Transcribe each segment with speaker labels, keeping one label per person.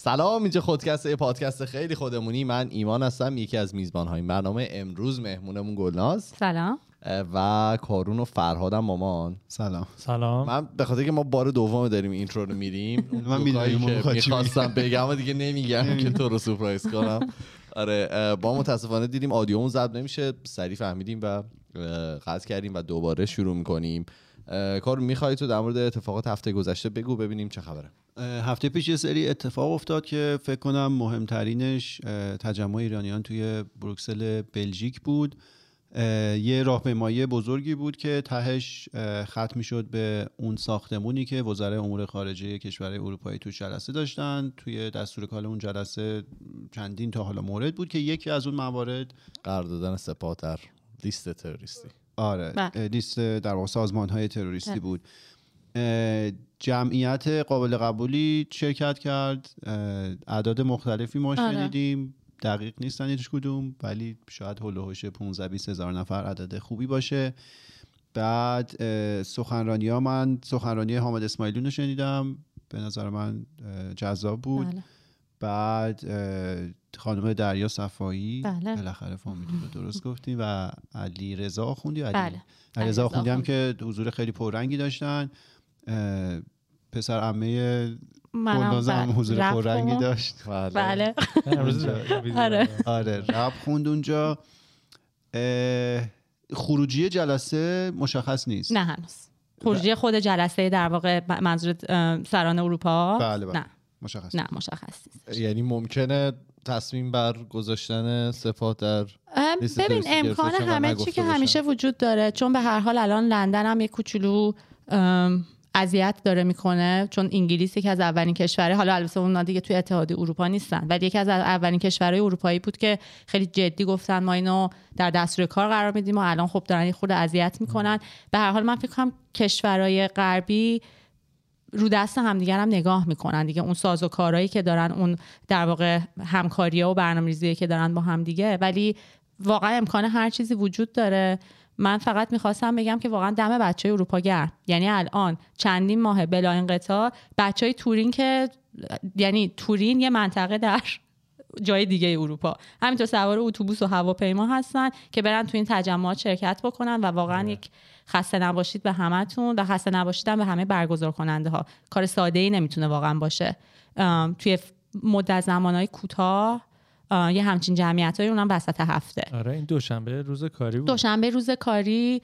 Speaker 1: سلام اینجا خودکست یه پادکست خیلی خودمونی. من ایمان هستم یکی از میزبان های برنامه امروز مهمونمون گلناز.
Speaker 2: سلام.
Speaker 1: و کارون و فرهادم مامان.
Speaker 3: سلام.
Speaker 4: سلام.
Speaker 1: من به خاطر که ما بار دوم داریم اینترو رو میریم
Speaker 3: من
Speaker 1: می‌خواستم بگم و دیگه نمیگم که تو رو سورپرایز کنم. آره با متاسفانه دیدیم آدیومون ضبط نمیشه سریع فهمیدیم و قطع کردیم و دوباره شروع می‌کنیم. کار می‌خوای تو در مورد اتفاقات هفته گذشته بگو ببینیم چه خبره.
Speaker 3: هفته پیش یه سری اتفاق افتاد که فکر کنم مهمترینش تجمع ایرانیان توی بروکسل بلژیک بود. یه راهپیمایی بزرگی بود که تهش ختم شد به اون ساختمونی که وزرای امور خارجه کشورهای اروپایی تو جلسه داشتن. توی دستور کال اون جلسه چندین تا حالا مورد بود که یکی از اون موارد
Speaker 1: قرار دادن سپاه در لیست تروریستی.
Speaker 3: آره لیست در واقع سازمان های تروریستی بود. جمعیت قابل قبولی شرکت کرد. اعداد مختلفی ما
Speaker 2: آره.
Speaker 3: شنیدیم. دقیق نیستن هیچ کدوم ولی شاید هول هوش 15 20 هزار نفر عدد خوبی باشه. بعد سخنرانی ها من سخنرانی حامد اسماعیلون رو شنیدم. به نظر من جذاب بود.
Speaker 2: بله.
Speaker 3: بعد خانم دریا صفایی
Speaker 2: بله.
Speaker 3: بالاخره فامیلی رو درست گفتیم و علی رضا خوندی علی
Speaker 2: بله.
Speaker 3: علی رضا خوندی هم که حضور خیلی پررنگی داشتن. پسر عمه گلناز هم حضور پررنگی
Speaker 2: خوند.
Speaker 3: داشت.
Speaker 2: بله.
Speaker 4: امروز
Speaker 2: آره.
Speaker 3: آره. رپ خوند اونجا. خروجی جلسه مشخص نیست.
Speaker 2: نه هنوز. خروجی خود جلسه در واقع منظور سران اروپا؟
Speaker 3: بله بله.
Speaker 2: نه.
Speaker 3: مشخص
Speaker 2: نه مشخص نیست.
Speaker 1: یعنی ممکنه تصمیم بر گذاشتن سپاه در
Speaker 2: ببین امکان همه چی که. همیشه وجود داره چون به هر حال الان لندن هم یه کوچولو اذیت داره می‌کنه چون انگلیس یکی از اولین کشورهای حالا البته اونا دیگه توی اتحادیه اروپا نیستن ولی یکی از اولین کشورهای اروپایی بود که خیلی جدی گفتن ما اینو در دستور کار قرار میدیم و الان خب دارن یه خورده اذیت می‌کنن. به هر حال من فکر کنم کشورهای غربی رو دست همدیگر هم نگاه می‌کنن دیگه. اون ساز و کارهایی که دارن اون در واقع همکاری و برنامه‌ریزی که دارن با هم دیگه. ولی واقعا امکان هر چیزی وجود داره. من فقط می‌خواستم بگم که واقعا دم بچه اروپا گرم. یعنی الان چندین ماه بلا انقطاع بچه های تورین که یعنی تورین یه منطقه در جای دیگه اروپا. همینطور سوار اتوبوس و هواپیما هستن که برن تو این تجمعات شرکت بکنن و واقعا یک خسته نباشید به همتون و خسته نباشید هم به همه برگزار کننده ها کار ساده ای نمی‌تونه واقعا باشه. توی مدت زمانهای کوتاه اه، یه همچین جمعیت های اونم وسط هفته.
Speaker 4: آره این دوشنبه روز کاری بود.
Speaker 2: دوشنبه روز کاری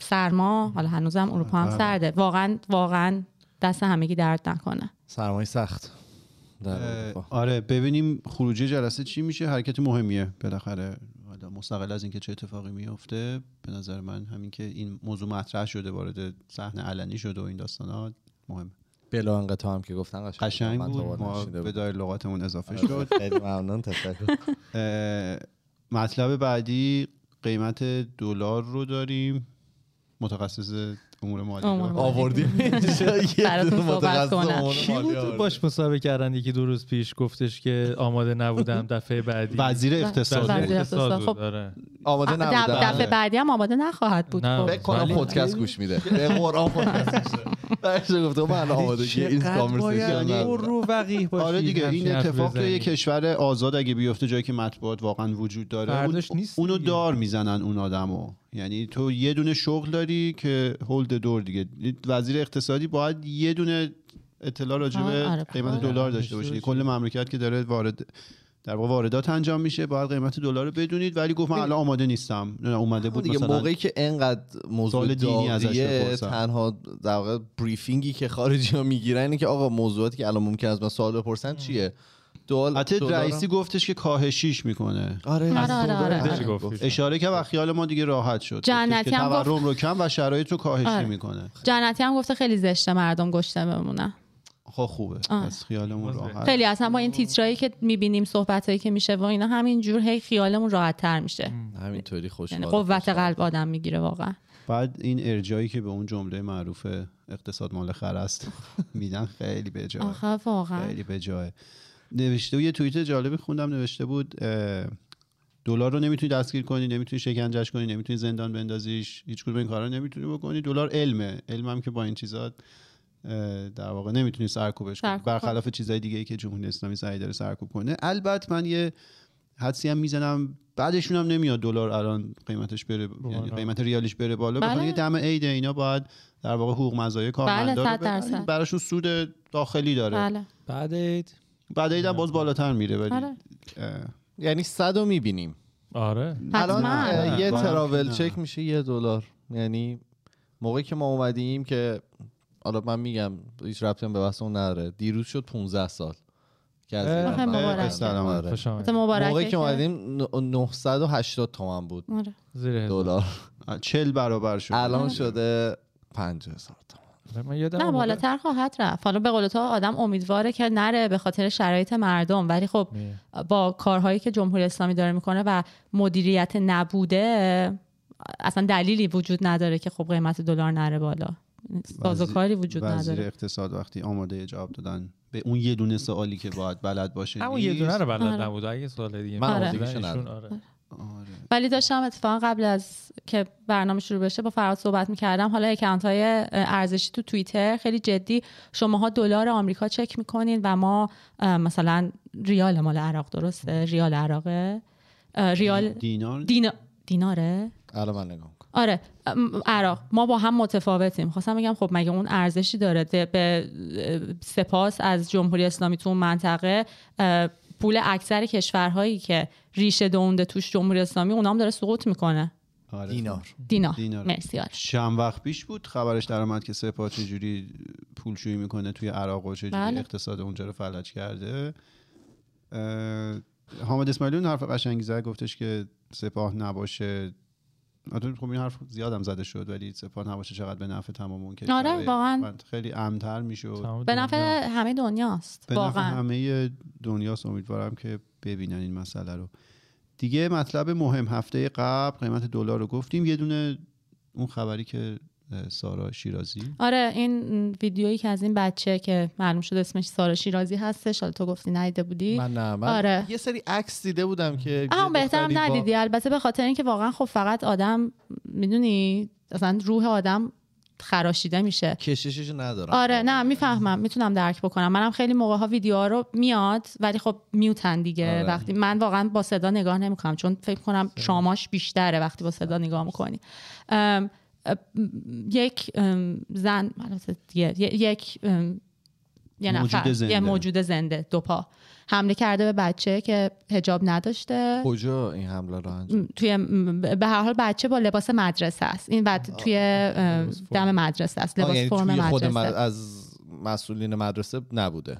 Speaker 2: سرما حالا هنوزم اروپا هم سرده. واقعا واقعا دست همگی درد نکنه.
Speaker 1: سرمایه سخت در
Speaker 3: اه،
Speaker 1: اروپا.
Speaker 3: آره ببینیم خروجی جلسه چی میشه. حرکت مهمیه بالاخره. حالا مستقل از اینکه چه اتفاقی میفته به نظر من همین که این موضوع مطرح شده وارد صحنه علنی شده و این داستانات مهم
Speaker 1: بلا انقطاع هم که گفتن قشنگ
Speaker 3: قشنگ بود. ما به. دای لغاتمون اضافه
Speaker 1: آره،
Speaker 3: شد.
Speaker 1: خیلی ممنون تشکر.
Speaker 3: مطلب بعدی قیمت دلار رو داریم. متخصص امور مالی.
Speaker 1: آوردیم
Speaker 2: براتون صحبت کنم.
Speaker 4: کی بود. باش مسابقه کردن یکی دو روز پیش گفتش که آماده نبودم دفعه بعدی
Speaker 3: وزیر اقتصاد
Speaker 2: وزیر
Speaker 3: بود.
Speaker 2: اقتصاد. خب،
Speaker 4: آره.
Speaker 1: آماده نبودن
Speaker 2: دفعه بعدی هم آماده نخواهد بود. خب.
Speaker 1: فکر کنم پادکست گوش میده به قرآن پادکست گوش میده برش گفته من این ندارم.
Speaker 4: رو وقیح باشی
Speaker 3: آره دیگه این اتفاق توی. یه کشور آزاد اگه بیفته جایی که مطبوعات واقعا وجود داره اون
Speaker 4: نیست
Speaker 3: اونو. دار می‌زنن اون آدمو یعنی تو یه دونه شغل داری که هولد دور دیگه وزیر اقتصادی باید یه دونه اطلاع راجع به
Speaker 2: آه، آره.
Speaker 3: قیمت
Speaker 2: آره.
Speaker 3: دلار داشته باشی. کل مملکت که داره وارد در واقع واردات انجام میشه باید قیمت دلار رو بدونید. ولی گفت من الان آماده نیستم. نه اومده بود
Speaker 1: دیگه
Speaker 3: مثلا
Speaker 1: موقعی که انقدر موضوع
Speaker 3: دینی ازش.
Speaker 1: تنها در واقع بریفینگی که خارجی ها می‌گیرن اینه که آقا موضوعاتی که الان ممکن است من سوال بپرسن چیه؟ دول
Speaker 3: حتی رئیسی گفتش که کاهشیش می‌کنه.
Speaker 1: آره
Speaker 2: آره، آره، آره.
Speaker 4: گفتش.
Speaker 3: اشاره که و خیال ما دیگه راحت شد.
Speaker 2: جنتی هم گفت-
Speaker 3: تورم رو کم و شرایط رو کاهشی
Speaker 2: آره.
Speaker 3: می‌کنه.
Speaker 2: جنتی هم گفته خیلی زشته مردم گشته بمونن.
Speaker 3: خب خوبه.
Speaker 2: آه.
Speaker 3: پس خیالمون راحت.
Speaker 2: خیلی اصلا با این تیترایی که می‌بینیم صحبتایی که میشه و اینا همینجور هی خیالمون راحت تر میشه
Speaker 1: همینطوری خوش
Speaker 2: یعنی قوت قلب آدم می‌گیره واقعا.
Speaker 3: بعد این ارجایی که به اون جمله معروف اقتصاد مال خر است میدن خیلی به جای.
Speaker 2: آخه واقعا.
Speaker 3: خیلی به جای. نوشته بود یه توییت جالبی خوندم نوشته بود دلار رو نمی‌تونی دستگیر کنی نمی‌تونی شکنجش کنی نمی‌تونی زندان بندازیش هیچ کدوم این کارا نمی‌تونی بکنی. دلار علمه. علمم که با این چیزا اه، در واقع نمی‌تونی سرکوبش کنی برخلاف چیزهای دیگه ای که جمهوری اسلامی سعی داره سرکوب کنه البته من یه حدسی هم می‌زنم بعدشون هم نمیاد دلار الان قیمتش بره یعنی. قیمت ریالش بره بالا
Speaker 2: بله.
Speaker 3: بخاطر یه دم عید اینا باید در واقع حقوق مزایای کارمندا
Speaker 2: بله، درصد.
Speaker 3: ببرن. براشون سود داخلی داره
Speaker 2: بله
Speaker 4: بعد عید
Speaker 3: بعد عید هم باز بالاتر میره ولی. اه،
Speaker 1: یعنی صد رو می‌بینیم
Speaker 4: آره
Speaker 1: الان یه. تراول. چک میشه یه دلار یعنی موقعی که ما اومدیم که حالا من میگم هیچ ربطی هم به بحث اون نداره. دیروز شد 15 سال. که از.
Speaker 2: مبارکه.
Speaker 1: آره. آره. موقعی که اومدیم ن- 980 تومن بود.
Speaker 2: آره.
Speaker 1: دلار.
Speaker 3: چل برابر شد.
Speaker 1: الان شده 5000 تومن.
Speaker 4: من یادم
Speaker 2: نه بالاتر خواهد رفت. حالا به قول تو آدم امیدواره که نره به خاطر شرایط مردم. ولی خب. با کارهایی که جمهوری اسلامی داره می‌کنه و مدیریت نبوده اصلا دلیلی وجود نداره که خب قیمت دلار نره بالا. سازوکاری وجود
Speaker 3: وزیر
Speaker 2: نداره
Speaker 3: اقتصاد وقتی آماده جواب دادن به اون یه دونه سوالی که باید بلد باشه
Speaker 4: همون یه دونه رو بلد
Speaker 2: آره.
Speaker 4: نبود اگه سوال دیگه
Speaker 1: من ندارم.
Speaker 4: آره.
Speaker 3: آره.
Speaker 2: ولی داشتم اتفاقا قبل از که برنامه شروع بشه با فراد صحبت می‌کردم حالا اکانت های ارزشی تو توییتر خیلی جدی شماها دلار آمریکا چک می‌کنین و ما مثلا ریال مال عراق درسته ریال عراقه ریال
Speaker 3: دینار
Speaker 2: دینا... دیناره
Speaker 1: الان من نگاه می‌کنم.
Speaker 2: آره عراق. ما با هم متفاوتیم. خواستم بگم خب مگه اون ارزشی داره؟ ده- به سپاس از جمهوری اسلامی تو اون منطقه. پول اکثر کشورهایی که ریشه دونده توش جمهوری اسلامی اونام داره سقوط می‌کنه.
Speaker 3: آره.
Speaker 1: دینار.
Speaker 2: دینا
Speaker 3: دینار.
Speaker 2: مرسی آره.
Speaker 3: چند وقت پیش بود خبرش در اومد که سپاه چجوری پولشویی می‌کنه توی عراق و چجوری
Speaker 2: بله.
Speaker 3: اقتصاد اونجا رو فلج کرده. حامد اسماعیلی اون حرف قشنگی زد گفتش که سپاه نباشه. البته خب این حرف زیادم زده شد ولی سپاه نباشه چقدر به نفع تمام اون کشور.
Speaker 2: آره، واقعاً.
Speaker 3: خیلی امتر می‌شد.
Speaker 2: به. نفع همه دنیاست
Speaker 3: به نفع
Speaker 2: واقعا.
Speaker 3: همه دنیاست امیدوارم که ببینن این مسئله رو. دیگه مطلب مهم هفته قبل قیمت دلار رو گفتیم. یه دونه اون خبری که سارا شیرازی؟
Speaker 2: آره این ویدیویی که از این بچه که معلوم شد اسمش سارا شیرازی هستش حالا تو گفتی ندیده بودی.
Speaker 1: من نه من
Speaker 2: آره.
Speaker 1: یه سری عکس دیده بودم که یه
Speaker 2: بهترم
Speaker 1: دختری با-
Speaker 2: ندیدی. البته به خاطر اینکه واقعا خب فقط آدم می‌دونی اصلا روح آدم خراشیده میشه.
Speaker 1: کششش ندارم.
Speaker 2: آره نه می‌فهمم می‌تونم درک بکنم. منم خیلی موقع ها ویدیوها رو میاد ولی خب میوتن دیگه.
Speaker 1: آره.
Speaker 2: وقتی من واقعا با صدا نگاه نمی‌کنم چون فکر کنم شاماش بیشتره وقتی با صدا نگاه می‌کنی. یک زن یک یه
Speaker 3: موجود
Speaker 2: نفر.
Speaker 3: زنده.
Speaker 2: یه موجود زنده دو پا. حمله کرده به بچه که هجاب نداشته.
Speaker 1: کجا این حمله رو انجام
Speaker 2: توی به هر حال بچه با لباس مدرسه است. این بعد توی دم مدرسه است. لباس
Speaker 1: یعنی
Speaker 2: فرم
Speaker 1: توی خود
Speaker 2: مدرسه.
Speaker 1: مد- از مسئولین مدرسه نبوده.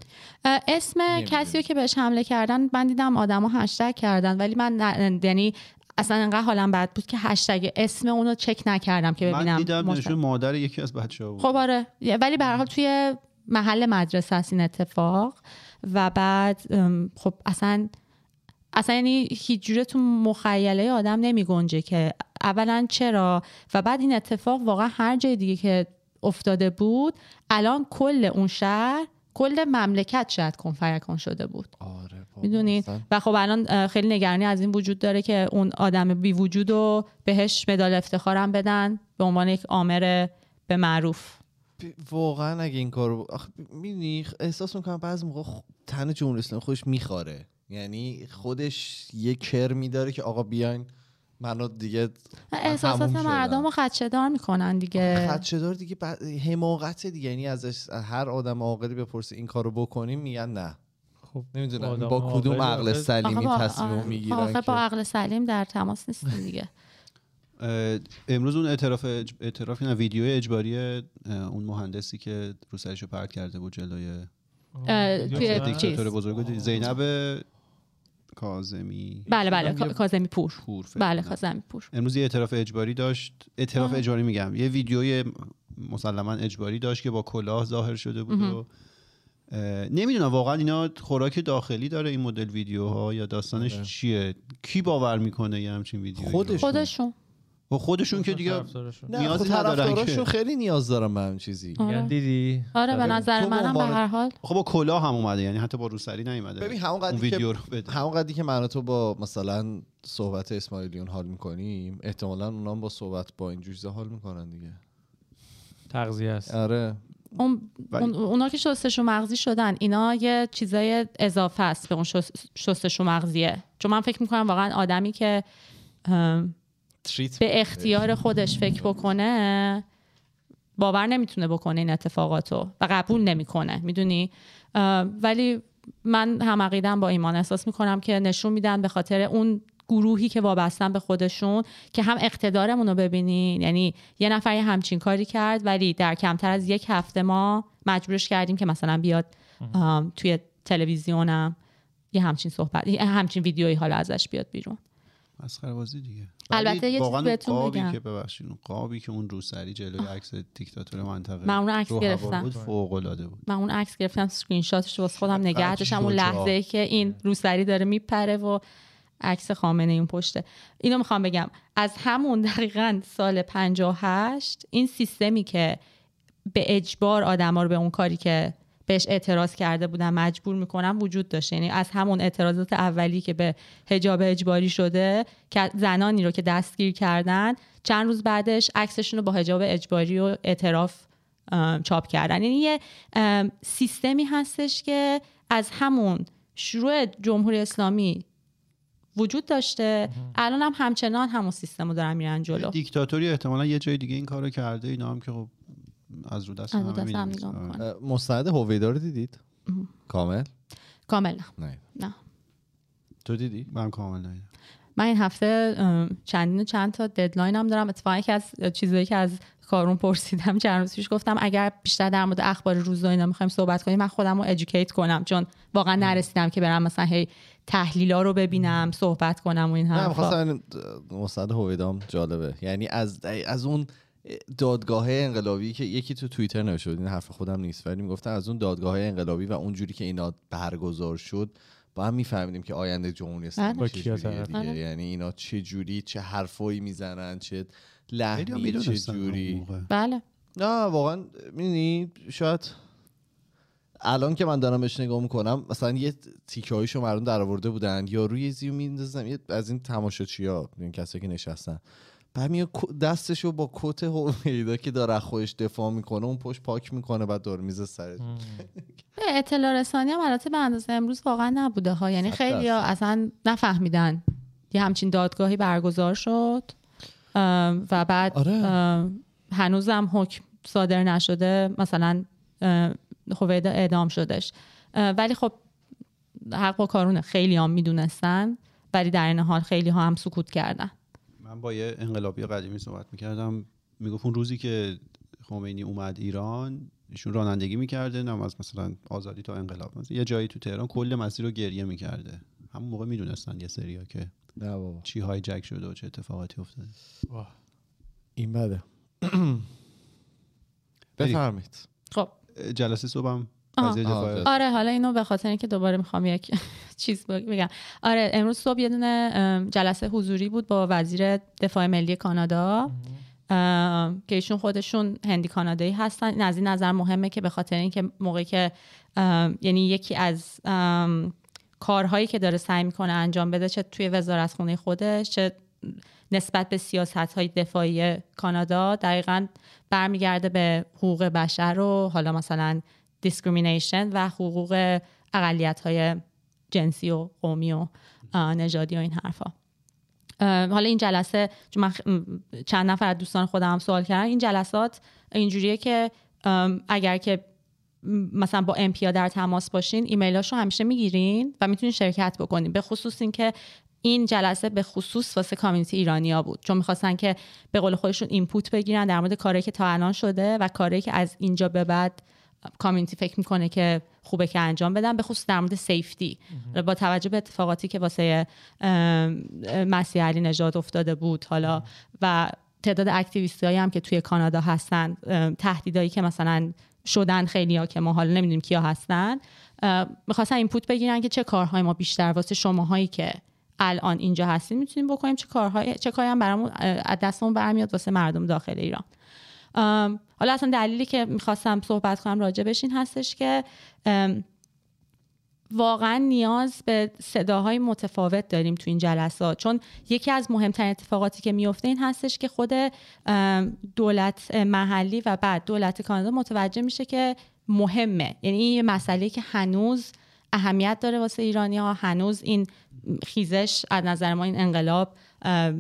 Speaker 2: اسم. کسی رو که بهش حمله کردن من دیدم آدما هشتگ کردن ولی من یعنی اصلا انقدر حالم بد بود که هشتگ اسم اونو چک نکردم که
Speaker 3: من
Speaker 2: ببینم
Speaker 3: دیدم
Speaker 2: مشت-
Speaker 3: نشون مادر یکی از بچه ها بود.
Speaker 2: خب آره. ولی به حال توی محل مدرسه است این اتفاق. و بعد خب اصلا اصلا یعنی هیچ جوره تو مخیله آدم نمی گنجه که اولا چرا؟ و بعد این اتفاق واقعا هر جای دیگه که افتاده بود الان کل اون شهر کل مملکت شاید کنفرکن شده بود.
Speaker 1: آره
Speaker 2: می‌دونین. و خب الان خیلی نگرانی از این وجود داره که اون آدم بی وجود رو بهش مدال افتخارم بدن به عنوان یک آمر به معروف.
Speaker 1: واقعا اگه این کارو می‌دونی احساس می‌کنم بعضی موقع خ- تن جمهوری اسلامی خودش میخواره یعنی خودش یه کرمی داره که آقا بیاین منو دیگه
Speaker 2: احساسات. مردم رو خدشه دار می‌کنن دیگه
Speaker 1: خدشه‌دار دیگه بعد- حماقت دیگه یعنی ازش هر آدم عاقلی بپرسه این کارو بکنیم میگن نه
Speaker 4: خب
Speaker 1: نمی‌دونم با کدوم عقل سلیمی
Speaker 2: با-
Speaker 1: تصمیم. می‌گیرن
Speaker 2: آخه
Speaker 1: که
Speaker 2: با عقل سلیم در تماس نیستیم دیگه
Speaker 3: امروز اون اعتراف اج... اعتراف نه ویدیو اجباری اون مهندسی که رو سرشو پرت کرده بود جلوی
Speaker 2: توی
Speaker 4: چیز.
Speaker 3: دیکتاتور بزرگ. زینب کاظمی.
Speaker 2: بله بله
Speaker 3: یه-
Speaker 2: کا- کاظمی پور.
Speaker 3: پور
Speaker 2: بله
Speaker 3: کنم.
Speaker 2: کاظمی پور.
Speaker 3: امروز یه اعتراف اجباری داشت. اعتراف
Speaker 2: آه.
Speaker 3: اجباری میگم. یه ویدیوی مسلما اجباری داشت که با کلاه ظاهر شده بود و نمی‌دونم واقعا اینا خوراک داخلی داره این مدل ویدیوها یا داستانش
Speaker 1: آره.
Speaker 3: چیه؟ کی باور می‌کنه یه همچین ویدیو
Speaker 1: خودش.
Speaker 2: خودشون
Speaker 3: و خودشون که دیگه نیازی
Speaker 1: خب
Speaker 3: ندارن که.
Speaker 1: خیلی نیاز دارن به همین چیزی.
Speaker 2: آره.
Speaker 4: میگن دیدی؟
Speaker 2: آره به. نظر منم به هر حال.
Speaker 3: خب با کلاه هم اومده یعنی حتی با روسری نیومده.
Speaker 1: ببین همون قدری که
Speaker 3: ویدیو رو بده.
Speaker 1: همون قدری که من تو با مثلا صحبت اسماعیلیون حال می‌کنیم احتمالا اونا هم با صحبت با این جوجه حال می‌کنن دیگه.
Speaker 4: تغذیه است.
Speaker 1: آره.
Speaker 2: اون اونا که شستشو مغزی شدن اینا یه چیزای اضافه است به اون شست- شستشو مغزیه. چون من فکر می‌کنم واقعا آدمی که به اختیار خودش فکر بکنه باور نمی‌تونه بکنه این اتفاقاتو و قبول نمی‌کنه می‌دونی؟ ولی من هم عقیدم با ایمان احساس می‌کنم که نشون میدن به خاطر اون گروهی که وابستن به خودشون که هم اقتدارمون رو ببینین. یعنی یه نفر یه همچین کاری کرد ولی در کمتر از یک هفته ما مجبورش کردیم که مثلا بیاد توی تلویزیونم یه همچین صحبت همچین ویدیویی حالا ازش بیاد بیرون.
Speaker 3: مسخره بازی دیگه
Speaker 2: البته یه چیز
Speaker 3: واقعا
Speaker 2: بهتون
Speaker 3: قابی
Speaker 2: بگم.
Speaker 3: که ببخشید اون قابی که اون روسری جلوی عکس دیکتاتور منطقه
Speaker 2: من اون عکس
Speaker 3: رو
Speaker 2: گرفتم.
Speaker 3: بود فوق العاده بود
Speaker 2: من اون عکس گرفتم اسکرین شاتش واسه خودم نگه داشتم اون. لحظه ای که این روسری داره میپره و عکس خامنه‌ای این پشته اینو می‌خوام بگم از همون دقیقا سال 58 این سیستمی که به اجبار آدما رو به اون کاری که بهش اعتراض کرده بودن مجبور می‌کنن وجود داشته. یعنی از همون اعتراضات اولی که به حجاب اجباری شده که زنانی رو که دستگیر کردن چند روز بعدش عکسشون رو با حجاب اجباری و اعتراف چاپ کردن. یعنی یه سیستمی هستش که از همون شروع جمهوری اسلامی وجود داشته. الان هم همچنان همون سیستم رو دارن میرن جلو.
Speaker 3: دیکتاتوری احتمالا یه جای دیگه این کارو کرده. اینا هم که خب از رو دست
Speaker 2: هم. نگاه
Speaker 3: آره.
Speaker 1: مستند هویدا رو دیدید؟ کامل؟
Speaker 2: کامل. نه.
Speaker 1: نه.
Speaker 2: نه
Speaker 1: تو دیدی؟
Speaker 3: من کامل ندیدم.
Speaker 2: من این هفته چندین و چند تا ددلاین هم دارم. اتفاقا یکی از چیزایی که از کارون پرسیدم چند روز پیش گفتم اگر بیشتر در مورد اخبار روز و اینا می‌خوایم صحبت کنیم من خودم رو ادوکییت کنم. چون واقعا نرسیدم که برم مثلا هی تحلیلا رو ببینم صحبت کنم و این
Speaker 1: نه
Speaker 2: حرفا.
Speaker 1: می‌خواستم مستند هویدام جالبه. یعنی از از اون دادگاه انقلابی که یکی تو توییتر نوشته بود این حرف خودم نیست ولی می‌گفتن از اون دادگاه انقلابی و اونجوری که اینا برگزار شد با هم میفهمیدیم که آینده جمهوری اسلامی
Speaker 2: بله.
Speaker 1: چه
Speaker 4: با کیا
Speaker 1: جوریه
Speaker 4: طرف؟
Speaker 1: دیگه.
Speaker 2: بله.
Speaker 1: یعنی اینا چه جوری چه حرفایی می‌زنن چه لحنی چه جوری.
Speaker 2: بله
Speaker 1: نه واقعا می‌دونی شاید الان که من دارم بهش نگاه می‌کنم مثلا یه تیکه هایشو مردم در آورده بودن یا روی زیو میندازم یه از این تماشاچی ها این کسایی که نشستن بعد میاد دستشو با کت هویدا که داره خودش دفاع می‌کنه اون پشت پاک می‌کنه بعد دور میز سرش.
Speaker 2: اطلاع رسانی هم البته به اندازه امروز واقعا نبوده ها. یعنی خیلی ها اصلا نفهمیدن یه همچین دادگاهی برگزار شد و بعد
Speaker 1: آره.
Speaker 2: هنوزم حکم صادر نشده مثلا هویدا اعدام شدش ولی خب حق با کارونه. خیلی هم می‌دونستن ولی در این حال خیلی ها هم سکوت کردن.
Speaker 3: من با یه انقلابی قدیمی صحبت می‌کردم. می‌گفت اون روزی که خمینی اومد ایران ایشون رانندگی می‌کرده نه از مثلا آزادی تا انقلاب. مثلا یه جایی تو تهران کل مسیر رو گریه می‌کرده. همون موقع می‌دونستن یه سریا که
Speaker 1: نه بابا.
Speaker 3: چی های جک شده و چه اتفاقاتی افتاده.
Speaker 1: این بده. بفرمایید.
Speaker 2: خب.
Speaker 3: جلسه صبحم
Speaker 2: آره حالا اینو به خاطر اینکه دوباره می‌خوام یک چیز بگم. آره امروز صبح یه دونه جلسه حضوری بود با وزیر دفاع ملی کانادا. که ایشون خودشون هندی کانادایی هستن. این از این نظر مهمه که به خاطر اینکه موقعی که یعنی یکی از کارهایی که داره سعی می‌کنه انجام بده چه توی وزارت خونه خودش چه نسبت به سیاست های دفاعی کانادا دقیقا برمیگرده به حقوق بشر و حالا مثلا discrimination و حقوق اقلیت های جنسی و قومی و نژادی و این حرفا. حالا این جلسه چون من چند نفر از دوستان خودم هم سوال کردن این جلسات اینجوریه که اگر که مثلا با امپیا در تماس باشین ایمیلاشو همیشه می‌گیرین و می‌تونین شرکت بکنین. به خصوص اینکه این جلسه به خصوص واسه کامیونیتی ایرانیا بود. چون می‌خواستن که به قول خودشون اینپوت بگیرن در مورد کاری که تا الان شده و کاری که از اینجا به بعد کامیونیتی فکر می‌کنه که خوبه که انجام بدن به خصوص در مورد سیفتی با توجه به اتفاقاتی که واسه مسیح علی نژاد افتاده بود حالا و تعداد اکتیویستی هایی هم که توی کانادا هستن تهدیدایی که مثلا شدن خیلی ها که ما حالا نمی‌دونیم کیا هستن می‌خواستن اینپوت بگیرن که چه کارهای ما بیشتر واسه شماهایی که الان اینجا هستین می‌تونیم بکنیم چه کارهای چه کاری هم برامون از دستمون برمیاد واسه مردم داخل ایران. حالا اصلا دلیلی که می‌خواستم صحبت کنم راجع بش این هستش که واقعا نیاز به صداهای متفاوت داریم تو این جلسات چون یکی از مهمترین اتفاقاتی که میفته این هستش که خود دولت محلی و بعد دولت کانادا متوجه میشه که مهمه. یعنی این مسئله که هنوز اهمیت داره واسه ایرانی ها هنوز این خیزش از نظر ما این انقلاب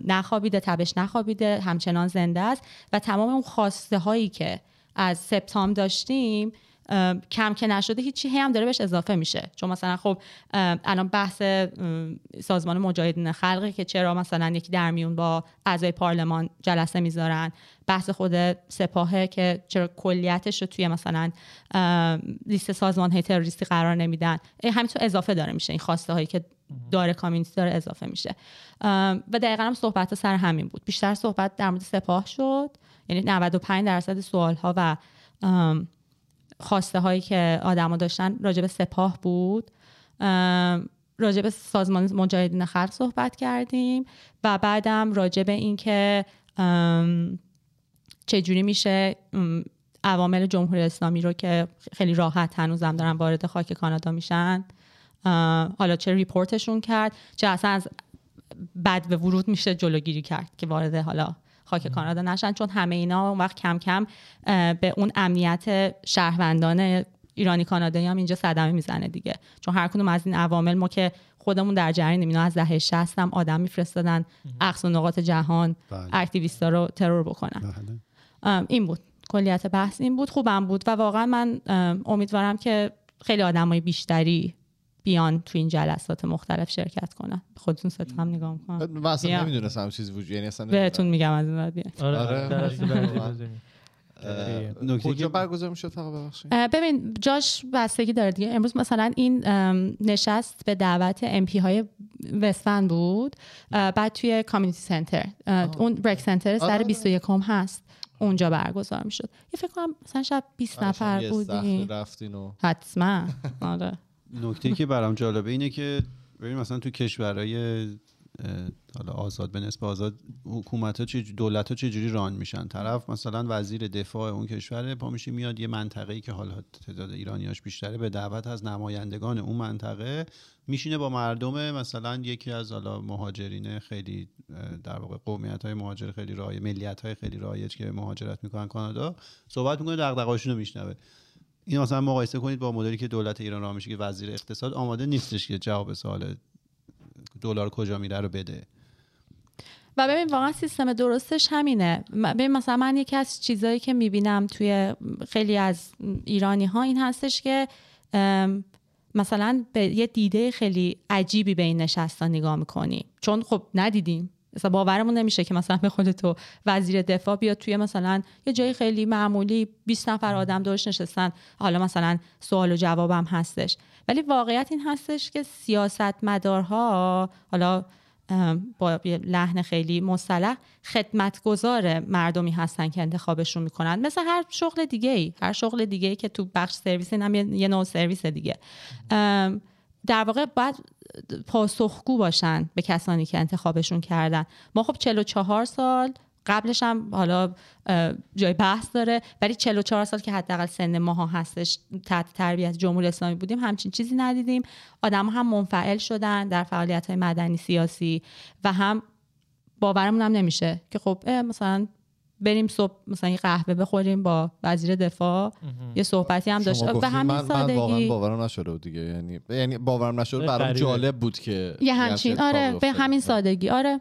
Speaker 2: نخوابیده تبش نخوابیده همچنان زنده است. و تمام اون خواسته هایی که از سپتام داشتیم کم که نشده هیچی هم داره بهش اضافه میشه. چون مثلا خب الان بحث سازمان مجاهدین خلقه که چرا مثلا یکی در میون با اعضای پارلمان جلسه می‌ذارن. بحث خود سپاهه که چرا کلیتش رو توی مثلا لیست سازمان های تروریستی قرار نمیدن. همینطور اضافه داره میشه این خواسته هایی که داره کامیونیتی داره اضافه میشه. و دقیقا هم صحبت سر همین بود. بیشتر صحبت در مورد سپاه شد. یعنی 95 درصد سوال ها و خواسته هایی که آدما داشتن راجب سپاه بود. راجب سازمان مجاهدین خلق صحبت کردیم و بعدم راجب اینکه چجوری میشه عوامل جمهوری اسلامی رو که خیلی راحت هنوزم دارن وارد خاک کانادا میشن. حالا چه ریپورتشون کرد چه اصلا از بد به ورود میشه جلوگیری کرد که وارد حالا خاک کانادا نشن. چون همه اینا اون وقت کم کم به اون امنیت شهروندان ایرانی کانادایی هم اینجا صدمه می‌زنه دیگه. چون هر کدوم از این عوامل ما که خودمون در جریان اینا از دهه 60 هم آدم میفرستادن. اقصا نقاط جهان بله. اکتیویستا رو ترور بکنن. بله. این بود. کلیت بحث این بود خوبم بود. و واقعا من امیدوارم که خیلی آدمای بیشتری بیان تو این جلسات مختلف شرکت کنن. خودتون ست هم نگاه می‌کنن.
Speaker 1: اصلا نمی‌دونستم چیزی وجود یعنی اصلا
Speaker 2: بهتون میگم از این بعد
Speaker 1: آره, آره. نکته کجا برگزار می‌شد فقط ببخشید.
Speaker 2: ببین جاش بستگی داره دیگه. امروز مثلا این نشست به دعوت ام پی های وستفن بود. بعد توی کامیونیتی سنتر اون بریک سنتر سر 21 آره. هست. اونجا برگزار می‌شد. یه فکر کنم مثلا شب 20 آره، نفر بودیم. حتما. آره.
Speaker 3: نکته که برام جالبه اینه که ببین مثلا تو کشورهای حالا آزاد به نسبت آزاد حکومت ها چه دولت ها چجوری ران میشن؟ طرف مثلا وزیر دفاع اون کشور پا میشه میاد یه منطقه ای که حالا تعداد ایرانیاش بیشتره به دعوت از نمایندگان اون منطقه میشینه با مردم مثلا یکی از حالا مهاجرین خیلی در واقع قومیت های مهاجر خیلی رایج ملیت های خیلی رایج که مهاجرت می‌کنن کانادا صحبت می‌کنه دغدغه‌هاشون رو میشنوه. این مثلا مقایسه کنید با مدلی که دولت ایران را میشه که وزیر اقتصاد آماده نیستش که جواب سوال دلار کجا میره رو بده.
Speaker 2: و ببین واقعا سیستم درستش همینه. ببین مثلا من یکی از چیزهایی که می‌بینم توی خیلی از ایرانی ها این هستش که مثلا به یه دیده خیلی عجیبی به این نشستان نگاه می‌کنی. چون خب ندیدیم. مثلا باورمون نمیشه که مثلا به خود تو وزیر دفاع بیاد توی مثلا یه جای خیلی معمولی 20 نفر آدم دورش نشستن. حالا مثلا سوال و جوابم هستش. ولی واقعیت این هستش که سیاست مدارها حالا با یه لحن خیلی مصطلح خدمتگزار مردمی هستن که انتخابشون می‌کنن. مثل هر شغل دیگه ای هر شغل دیگه ای که تو بخش سرویس هم یه نوع سرویس دیگه. در واقع باید پاسخگو باشن به کسانی که انتخابشون کردن. ما خب 44 سال قبلش هم حالا جای بحث داره ولی 44 سال که حداقل سن ماها هستش تحت تربیت جمهوری اسلامی بودیم همچین چیزی ندیدیم. آدم هم منفعل شدن در فعالیت های مدنی سیاسی و هم باورمون هم نمیشه که خب مثلا بریم صبح مثلا یه قهوه بخوریم با وزیر دفاع. یه صحبتی هم داشت.
Speaker 1: و همین من سادگی من واقعا باورم نشده بود دیگه. یعنی یعنی باورم نشده برام جالب بود که
Speaker 2: یه همچین آره به همین سادگی. آره.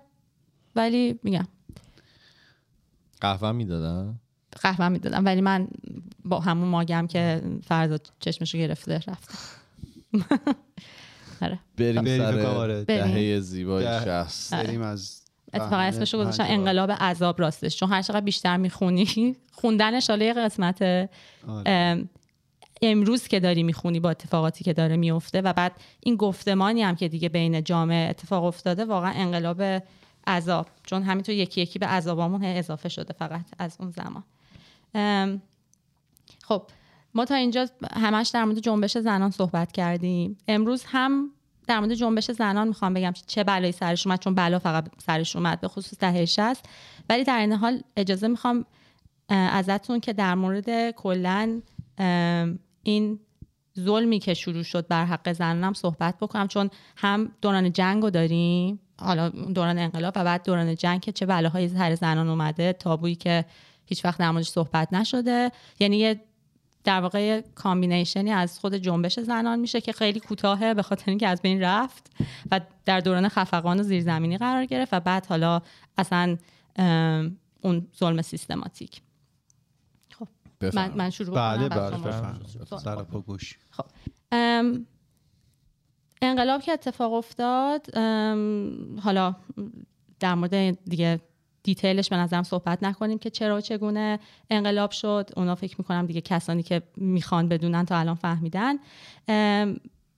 Speaker 2: ولی میگم.
Speaker 1: قهوه می‌دادن؟
Speaker 2: قهوه می‌دادم ولی من با همون ماگم که فردا چشمشو گرفته رفتم.
Speaker 1: آره. بریم سر دهه زیبای شخص
Speaker 3: بریم از
Speaker 2: اتفاقا اسمشو گذاشتن انقلاب عذاب راستش چون هر چقدر بیشتر می‌خونی خوندنش حالا یه قسمت آره. امروز که داری می‌خونی با اتفاقاتی که داره میفته و بعد این گفتمانی هم که دیگه بین جامعه اتفاق افتاده واقعا انقلاب عذاب چون همینطور یکی یکی به عذابامون اضافه شده فقط از اون زمان. خب ما تا اینجا همش در مورد جنبش زنان صحبت کردیم. امروز هم در مورد جنبش زنان می‌خوام بگم چه بلایی سرش اومد چون بلا فقط سرش اومد به خصوص دهه 60 ولی در این حال اجازه می‌خوام ازتون که در مورد کلا این ظلمی که شروع شد بر حق زنانم صحبت بکنم چون هم دوران جنگ رو داریم حالا دوران انقلاب و بعد دوران جنگ که چه بلاهایی سر زنان اومده تابویی که هیچ وقت در موردش صحبت نشده. یعنی یه در واقع کامبینیشنی از خود جنبش زنان میشه که خیلی کوتاهه به خاطر اینکه از بین رفت و در دوران خفقان و زیرزمینی قرار گرفت و بعد حالا اصلا اون ظلم سیستماتیک. خب. من, من شروع
Speaker 3: بله بله گوش.
Speaker 2: ام، انقلاب که اتفاق افتاد حالا در مورد دیگه دیتیلش به نظرم صحبت نکنیم که چرا و چگونه انقلاب شد. اونا فکر می‌کنم دیگه کسانی که می‌خوان بدونن تا الان فهمیدن.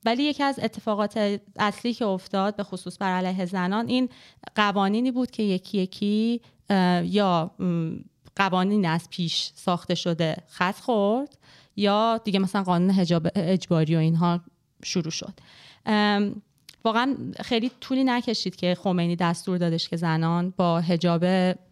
Speaker 2: ولی یکی از اتفاقات اصلی که افتاد به خصوص بر علیه زنان این قوانینی بود که یکی یکی یا قوانین از پیش ساخته شده خط خورد یا دیگه مثلا قانون حجاب اجباری و اینها شروع شد. واقعا خیلی طولی نکشید که خمینی دستور دادش که زنان با حجاب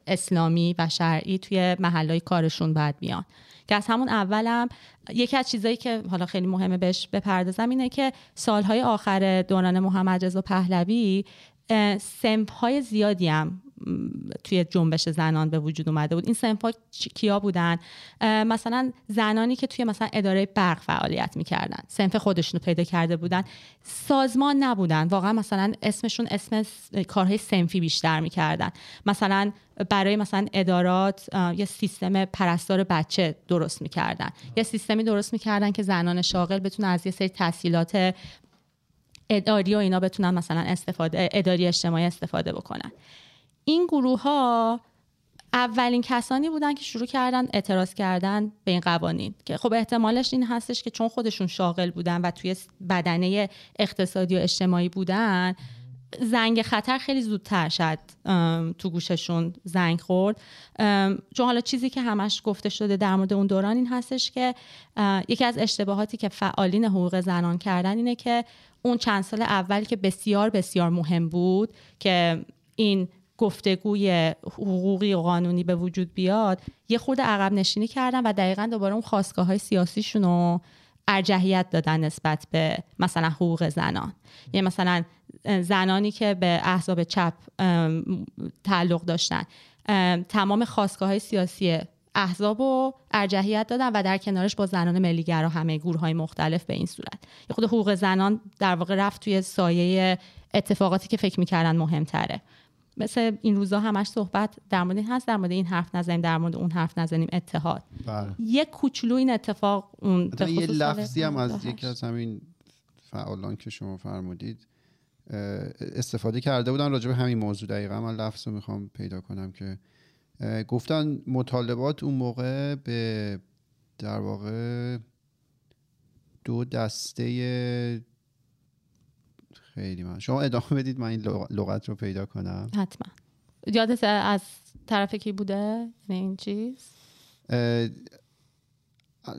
Speaker 2: اسلامی و شرعی توی محلهای کارشون باید بیان. که از همون اولم یکی از چیزایی که حالا خیلی مهمه بهش بپردازم اینه که سالهای آخر دوران محمد رضا پهلوی سمپ های زیادی هم توی جنبش زنان به وجود اومده بود. این ها کیا بودن؟ مثلا زنانی که توی مثلا اداره برق فعالیت می‌کردن. سمپ خودشون رو پیدا کرده بودن. سازمان نبودن. واقعا مثلا اسمشون اسم کارهای سنفی بیشتر می‌کردن. مثلا برای مثلا ادارات یه سیستم پرستار بچه درست می‌کردن. یه سیستمی درست می‌کردن که زنان شاغل بتونن از یه سری تحصیلات اداری و اینا بتونن مثلا استفاده اداری اجتماعی استفاده بکنن. این گروه ها اولین کسانی بودن که شروع کردن اعتراض کردن به این قوانین که خب احتمالش این هستش که چون خودشون شاغل بودن و توی بدنه اقتصادی و اجتماعی بودن زنگ خطر خیلی زودتر شد تو گوششون زنگ خورد. چون حالا چیزی که همش گفته شده در مورد اون دوران این هستش که یکی از اشتباهاتی که فعالین حقوق زنان کردن اینه که اون چند سال اول که بسیار بسیار مهم بود که این گفتگوی حقوقی و قانونی به وجود بیاد یه خورده عقب نشینی کردن و دقیقا دوباره اون خواستگاه های سیاسیشون رو ارجحیت دادن نسبت به مثلا حقوق زنان. یعنی مثلا زنانی که به احزاب چپ تعلق داشتن. ام، تمام خواستگاه های سیاسی احزاب رو ارجحیت دادن و در کنارش با زنان ملیگرا همه گروه های مختلف به این صورت. خود حقوق زنان در واقع رفت توی سایه اتفاقاتی که فکر می‌کردن مهمتره. مثل این روزا همش صحبت در مورد این هست در مورد این حرف نزنیم در مورد اون حرف نزنیم اتحاد.
Speaker 3: بله.
Speaker 2: یک کوچولو این اتفاق اون به
Speaker 3: یه لفظی هم از
Speaker 2: 98.
Speaker 3: یکی از همین فعالان که شما فرمودید استفاده کرده بودن راجع به همین موضوع. دقیقا من لفظ رو می‌خوام پیدا کنم که گفتن مطالبات اون موقع به در واقع دو دسته خیلی من. شما ادامه بدید من این لغ- لغت رو پیدا کنم.
Speaker 2: حتما. یادت از طرف کی بوده؟ یعنی این چیز؟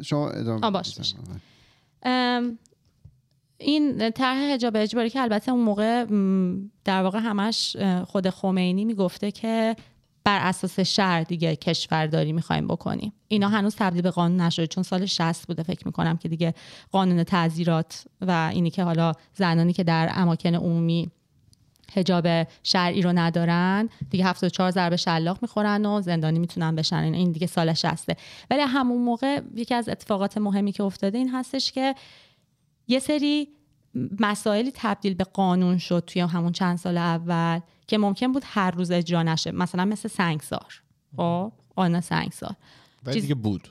Speaker 3: شما ادامه
Speaker 2: آه، باش، این طرح حجاب اجباری که البته اون موقع در واقع همش خود خمینی می‌گفته که بر اساس شهر دیگه کشورداری می‌خوایم بکنیم اینا هنوز تبدیل به قانون نشده. چون سال 60 بوده فکر می‌کنم که دیگه قانون تعذیرات و اینی که حالا زنانی که در اماکن عمومی حجاب شرعی رو ندارن دیگه 74 ضربه شلاق می‌خورن و زندانی می‌تونن بشن. این- این دیگه سال 60 ولی همون موقع یکی از اتفاقات مهمی که افتاده این هستش که یه سری مسائلی تبدیل به قانون شد توی همون چند سال اول. که ممکن بود هر روز اجرا نشه. مثلا مثل سنگسار. خب؟ قانون سنگسار.
Speaker 1: ولی
Speaker 2: چیز-
Speaker 1: دیگه بود.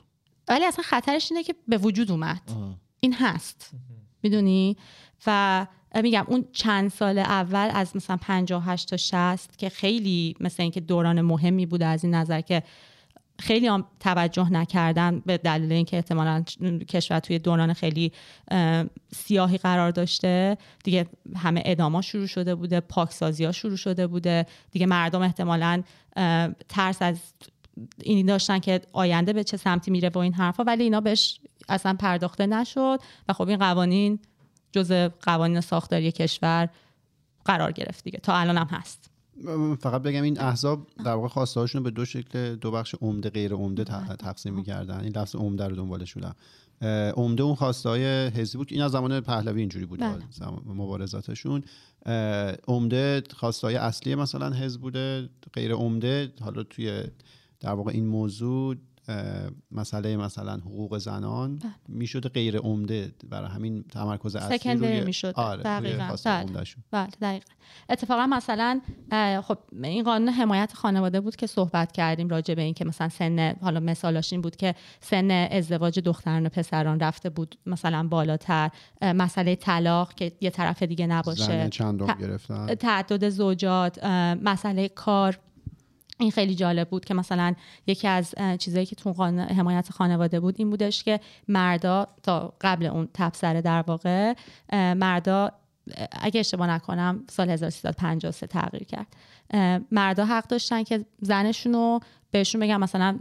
Speaker 2: ولی اصلا خطرش اینه که به وجود اومد. این هست. می‌دونی؟ و میگم اون چند سال اول از مثلا 58 تا 60 که خیلی مثل اینکه دوران مهمی بوده از این نظر که خیلی هم توجه نکردن به دلیل اینکه احتمالا کشور توی دوران خیلی اه، سیاهی قرار داشته. دیگه همه اداما شروع شده بوده پاکسازی ها شروع شده بوده. دیگه مردم احتمالا ترس از این داشتن که آینده به چه سمتی میره و این حرفا. ولی اینا بهش اصلا پرداخته نشد و خب این قوانین جز قوانین ساختاری کشور قرار گرفت دیگه. تا الان هم هست.
Speaker 3: فقط بگم این احزاب در واقع خواستهاشون رو به دو شکل دو بخش عمده غیر عمده تقسیم می‌کردن. این لفظ عمده رو دنبالش بودم عمده اون خواسته های حزبی بود این از زمان پهلوی اینجوری بود
Speaker 2: بله.
Speaker 3: مبارزاتشون. عمده خواسته های اصلی مثلا حزب بوده غیر عمده حالا توی در واقع این موضوع مسئله مثلا حقوق زنان می‌شده غیر عمده برای همین تمرکز اصلی روی
Speaker 2: می‌شد.
Speaker 3: آره
Speaker 2: دقیقاً. بله. بله دقیقا. اتفاقا مثلا خب این قانون حمایت خانواده بود که صحبت کردیم راجع به این که مثلا سن حالا مثالاش این بود که سن ازدواج دختران و پسران رفته بود مثلا بالاتر. مسئله طلاق که یه طرف دیگه نباشه.
Speaker 3: زن چندم
Speaker 2: ت-
Speaker 3: گرفتن؟
Speaker 2: تعدد زوجات مسئله کار. این خیلی جالب بود که مثلا یکی از چیزایی که تو حمایت خانواده بود این بودش که مردا تا قبل اون تبصره در واقع مردا اگه اشتباه نکنم سال 1353 تغییر کرد. مردا حق داشتن که زنشون رو بهشون بگن مثلا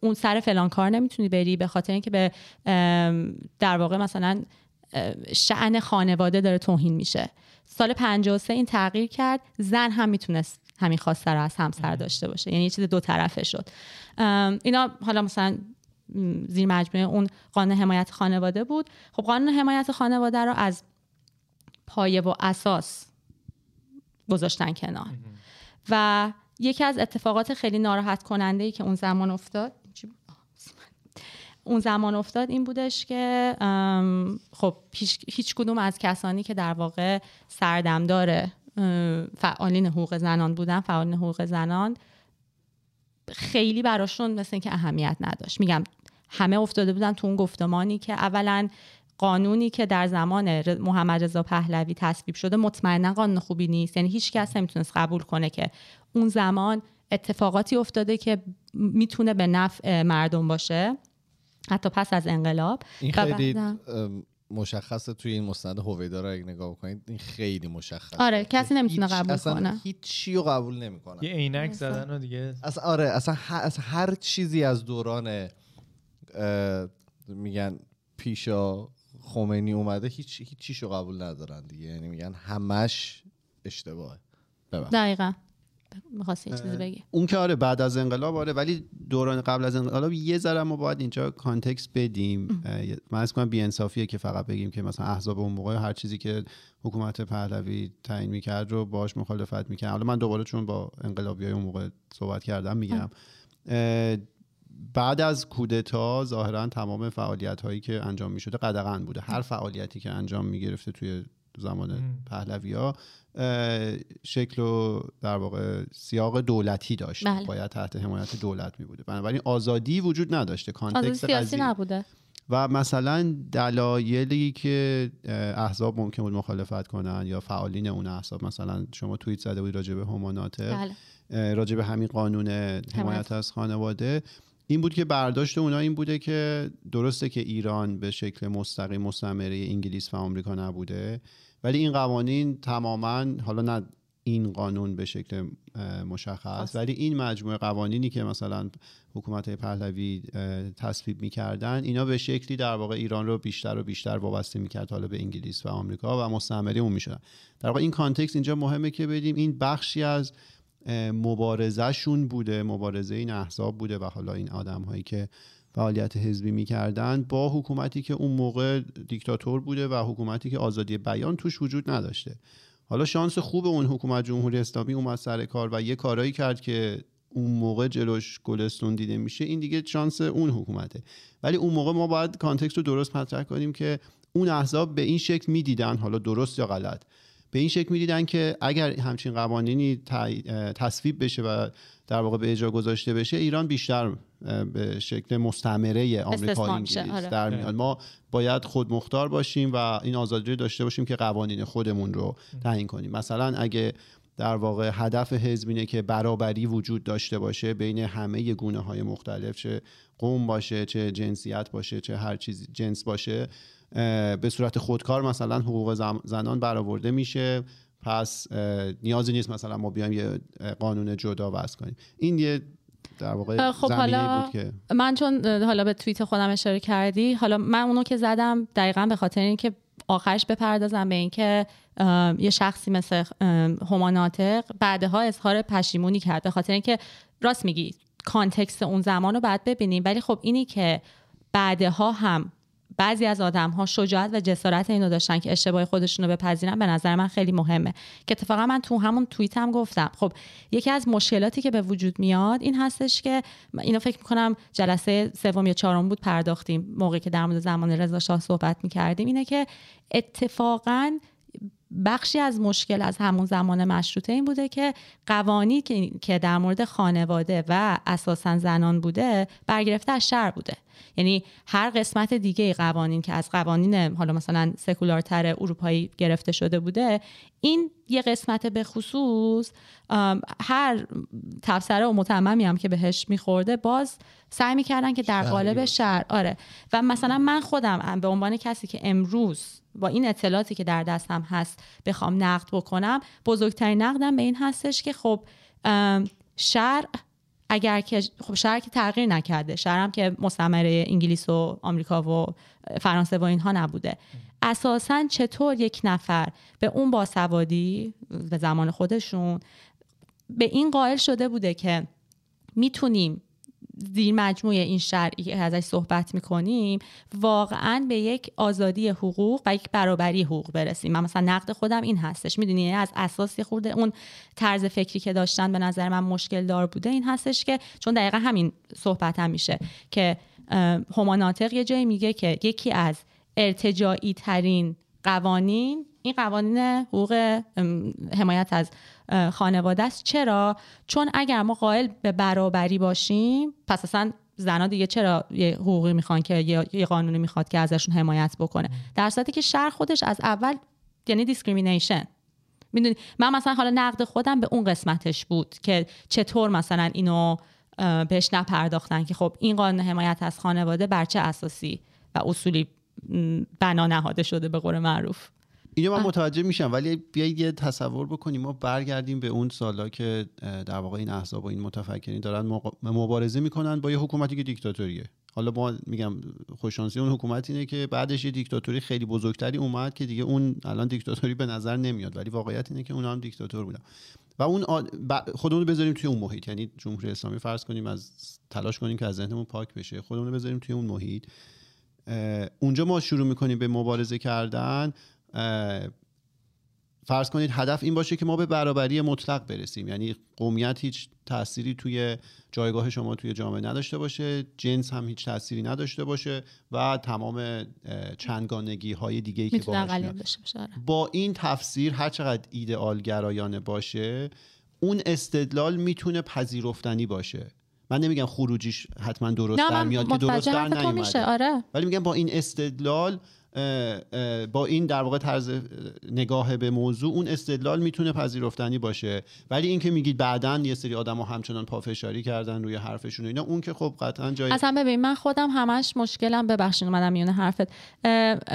Speaker 2: اون سر فلان کار نمی‌تونی بری به خاطر اینکه به در واقع مثلا شعن خانواده داره توهین میشه. سال 53 این تغییر کرد زن هم می‌تونست همین خواسته رو از همسر داشته باشه. یعنی یه چیز دو طرفه شد. اینا حالا مثلا زیر مجموعه اون قانون حمایت خانواده بود. خب قانون حمایت خانواده رو از پایه و اساس گذاشتن کنار. و یکی از اتفاقات خیلی ناراحت کننده ای که اون زمان افتاد اون زمان افتاد این بودش که خب هیچ, کدوم از کسانی که در واقع سردمدار فعالین حقوق زنان بودن فعالین حقوق زنان خیلی براشون مثل اینکه اهمیت نداشت. میگم همه افتاده بودن تو اون گفتمانی که اولا قانونی که در زمان محمد رضا پهلوی تصویب شده مطمئنا قانون خوبی نیست. یعنی هیچ کس نمی‌تونست قبول کنه که اون زمان اتفاقاتی افتاده که می‌تونه به نفع مردم باشه. حتی پس از انقلاب.
Speaker 1: این خیلی مشخصه توی این مستند هویدا رو اگه نگاه بکنید این خیلی مشخصه.
Speaker 2: آره، کسی نمی‌تونه
Speaker 1: هیچ-
Speaker 2: قبول
Speaker 1: اصلا
Speaker 2: کنه.
Speaker 1: هیچی رو قبول نمی‌کنه.
Speaker 4: یه عینک زدن و دیگه.
Speaker 1: اصلا آره اصلا ه- اصلا هر چیزی از دوران اه، میگن پیشا خمینی اومده هیچ هیچ چیشو قبول ندارن دیگه. یعنی میگن همش اشتباهه. ببخش
Speaker 2: دقیقا. می‌خواستی چیزی بگی.
Speaker 3: اون که آره بعد از انقلاب آره ولی دوران قبل از انقلاب یه ذره ما باید اینجا کانتکست بدیم. من از کنم بی‌انصافیه که فقط بگیم که مثلا احزاب اون موقع هر چیزی که حکومت پهلوی تعیین می‌کرد رو باهاش مخالفت می‌کرد حالا من دوباره چون با انقلابی اون موقع صحبت کردم میگم. بعد از کودتا ظاهرا تمام فعالیت هایی که انجام می‌شده قدغن بوده. هر فعالیتی که انجام می‌گرفته توی زمان پهلوی ها شکل و در واقع سیاق دولتی داشت.
Speaker 2: بله.
Speaker 3: باید تحت حمایت دولت می بوده بنابراین آزادی وجود نداشته
Speaker 2: آزادی
Speaker 3: کانتکست
Speaker 2: سیاسی نبوده.
Speaker 3: و مثلا دلایلی که احزاب ممکن بود مخالفت کنن یا فعالین اون احزاب مثلا شما توییت زده بودید راجع به هماناتق
Speaker 2: بله.
Speaker 3: راجع به همین قانون حمایت از خانواده. این بود که برداشت اونا این بوده که درسته که ایران به شکل مستقیم مستعمره انگلیس و آمریکا نبوده. ولی این قوانین تماما حالا نه این قانون به شکل مشخص ولی این مجموعه قوانینی که مثلا حکومت پهلوی تصویب می‌کردن اینا به شکلی در واقع ایران رو بیشتر و بیشتر وابسته می‌کرد حالا به انگلیس و آمریکا و مستعمره اون می‌شدن. در واقع این کانتکست اینجا مهمه که بدیم این بخشی از مبارزهشون بوده مبارزه این احزاب بوده و حالا این آدم هایی که فعالیت حزبی می‌کردن با حکومتی که اون موقع دیکتاتور بوده و حکومتی که آزادی بیان توش وجود نداشته. حالا شانس خوب اون حکومت جمهوری اسلامی اومد سر کار و یه کارایی کرد که اون موقع جلوش گلستون دیده میشه این دیگه شانس اون حکومته. ولی اون موقع ما باید کانتکست رو درست مطرح کنیم که اون احزاب به این شکل می‌دیدن حالا درست یا غلط. به این شکل می‌دیدن که اگر همچین قوانینی تصویب بشه و در واقع به اجرا گذاشته بشه ایران بیشتر به شکل مستعمره آمریکا
Speaker 2: استثمار
Speaker 3: انگلیس
Speaker 2: آره.
Speaker 3: در میاد ما باید خود مختار باشیم و این آزادی رو داشته باشیم که قوانین خودمون رو تعیین کنیم. مثلا اگه در واقع هدف حزب اینه که برابری وجود داشته باشه بین همه گونه های مختلف چه قوم باشه چه جنسیت باشه چه هر چیز جنس باشه به صورت خودکار مثلا حقوق زنان برآورده میشه. پس نیازی نیست مثلا ما بیایم یه قانون جدا وضع کنیم. این یه در واقع
Speaker 2: خب حالا
Speaker 3: بود که
Speaker 2: من چون حالا به توییت خودم اشاره کردی حالا من اونو که زدم دقیقا به خاطر اینکه آخرش بپردازم به اینکه یه شخصی مثل ام، هما ناطق بعدها اظهار پشیمونی کرد. به خاطر اینکه راست میگی کانتکست اون زمان رو بعد ببینیم. ولی خب اینی که بعدها هم بعضی از آدم ها شجاعت و جسارت اینو داشتن که اشتباه خودشون رو بپذیرن به نظر من خیلی مهمه. که اتفاقا من تو همون توییت هم گفتم. خب یکی از مشکلاتی که به وجود میاد این هستش که اینو فکر می‌کنم جلسه سوم یا چهارم بود پرداختیم. موقعی که در مورد زمان رضا شاه صحبت می‌کردیم. اینه که اتفاقا بخشی از مشکل از همون زمان مشروطه این بوده که قوانی که در مورد خانواده و اساسا زنان بوده برگرفته از شهر بوده. یعنی هر قسمت دیگه قوانین که از قوانین حالا مثلا سکولارتر اروپایی گرفته شده بوده این یه قسمت به خصوص هر تفسره و متممی هم که بهش میخورده باز سعی می‌کردن که در قالب شهر آره. و مثلا من خودم به عنوان کسی که امروز با این اطلاعاتی که در دستم هست بخوام نقد بکنم بزرگترین نقدم به این هستش که خب شرع اگر که خب شهر که تغییر نکرده شهرم که مستمره انگلیس و آمریکا و فرانسه و اینها نبوده. اساسا چطور یک نفر به اون باسوادی به زمان خودشون به این قائل شده بوده که می‌تونیم زیر مجموعه این شرعی که ازش صحبت می‌کنیم واقعا به یک آزادی حقوق و یک برابری حقوق برسیم. من مثلا نقد خودم این هستش. می‌دونی یعنی از اساس خورده اون طرز فکری که داشتن به نظر من مشکل دار بوده این هستش که چون دقیقا همین صحبت هم میشه که هماناتق یه جایی میگه که یکی از ارتجاعی ترین قوانین این قوانین حقوق حمایت از خانواده است. چرا؟ چون اگر ما قائل به برابری باشیم پس اصلا زنها دیگه چرا یه حقوقی می‌خوان که یه قانونی می‌خواد که ازشون حمایت بکنه؟ در صورتی که شهر خودش از اول یعنی discrimination می‌دونی؟ من مثلا حالا نقد خودم به اون قسمتش بود که چطور مثلا اینو بهش نپرداختن که خب این قانون حمایت از خانواده بر چه اساسی و اصولی بنا نهاده شده به قول معروف؟
Speaker 3: اینو من متوجه میشم ولی بیایید یه تصور بکنیم. ما برگردیم به اون سالا که در واقع این احزاب و این متفکرین دارن مبارزه می‌کنن با یه حکومتی که دیکتاتوریه. حالا ما میگم خوششانسی اون حکومت اینه که بعدش یه دیکتاتوری خیلی بزرگتری اومد که دیگه اون الان دیکتاتوری به نظر نمیاد ولی واقعیت اینه که اون هم دیکتاتور بودن. و اون خودمون بذاریم توی اون محیط. یعنی جمهوری اسلامی فرض کنیم از تلاش کنیم که از ذهنمون پاک بشه. خودمون بذاریم توی اون محیط. اونجا ما شروع می‌کنیم به مبارزه کردن. فرض کنید هدف این باشه که ما به برابری مطلق برسیم یعنی قومیت هیچ تأثیری توی جایگاه شما توی جامعه نداشته باشه جنس هم هیچ تأثیری نداشته باشه و تمام چندگانگی های دیگه ای که
Speaker 2: آره.
Speaker 3: با این تفسیر هر چقدر ایدئال گرایانه باشه اون استدلال می‌تونه پذیرفتنی باشه من نمیگم خروجیش حتما درست در میاد که درست در نیومده
Speaker 2: آره.
Speaker 3: ولی میگم با این استدلال با این در واقع طرز نگاه به موضوع اون استدلال می‌تونه پذیرفتنی باشه. ولی اینکه میگید بعدا یه سری آدم ها همچنان پافشاری کردن روی حرفشون اینا اون که خب قطعا جای
Speaker 2: اصلا ببین من خودم همش مشکلم ببخشید اومدم میونه حرفت.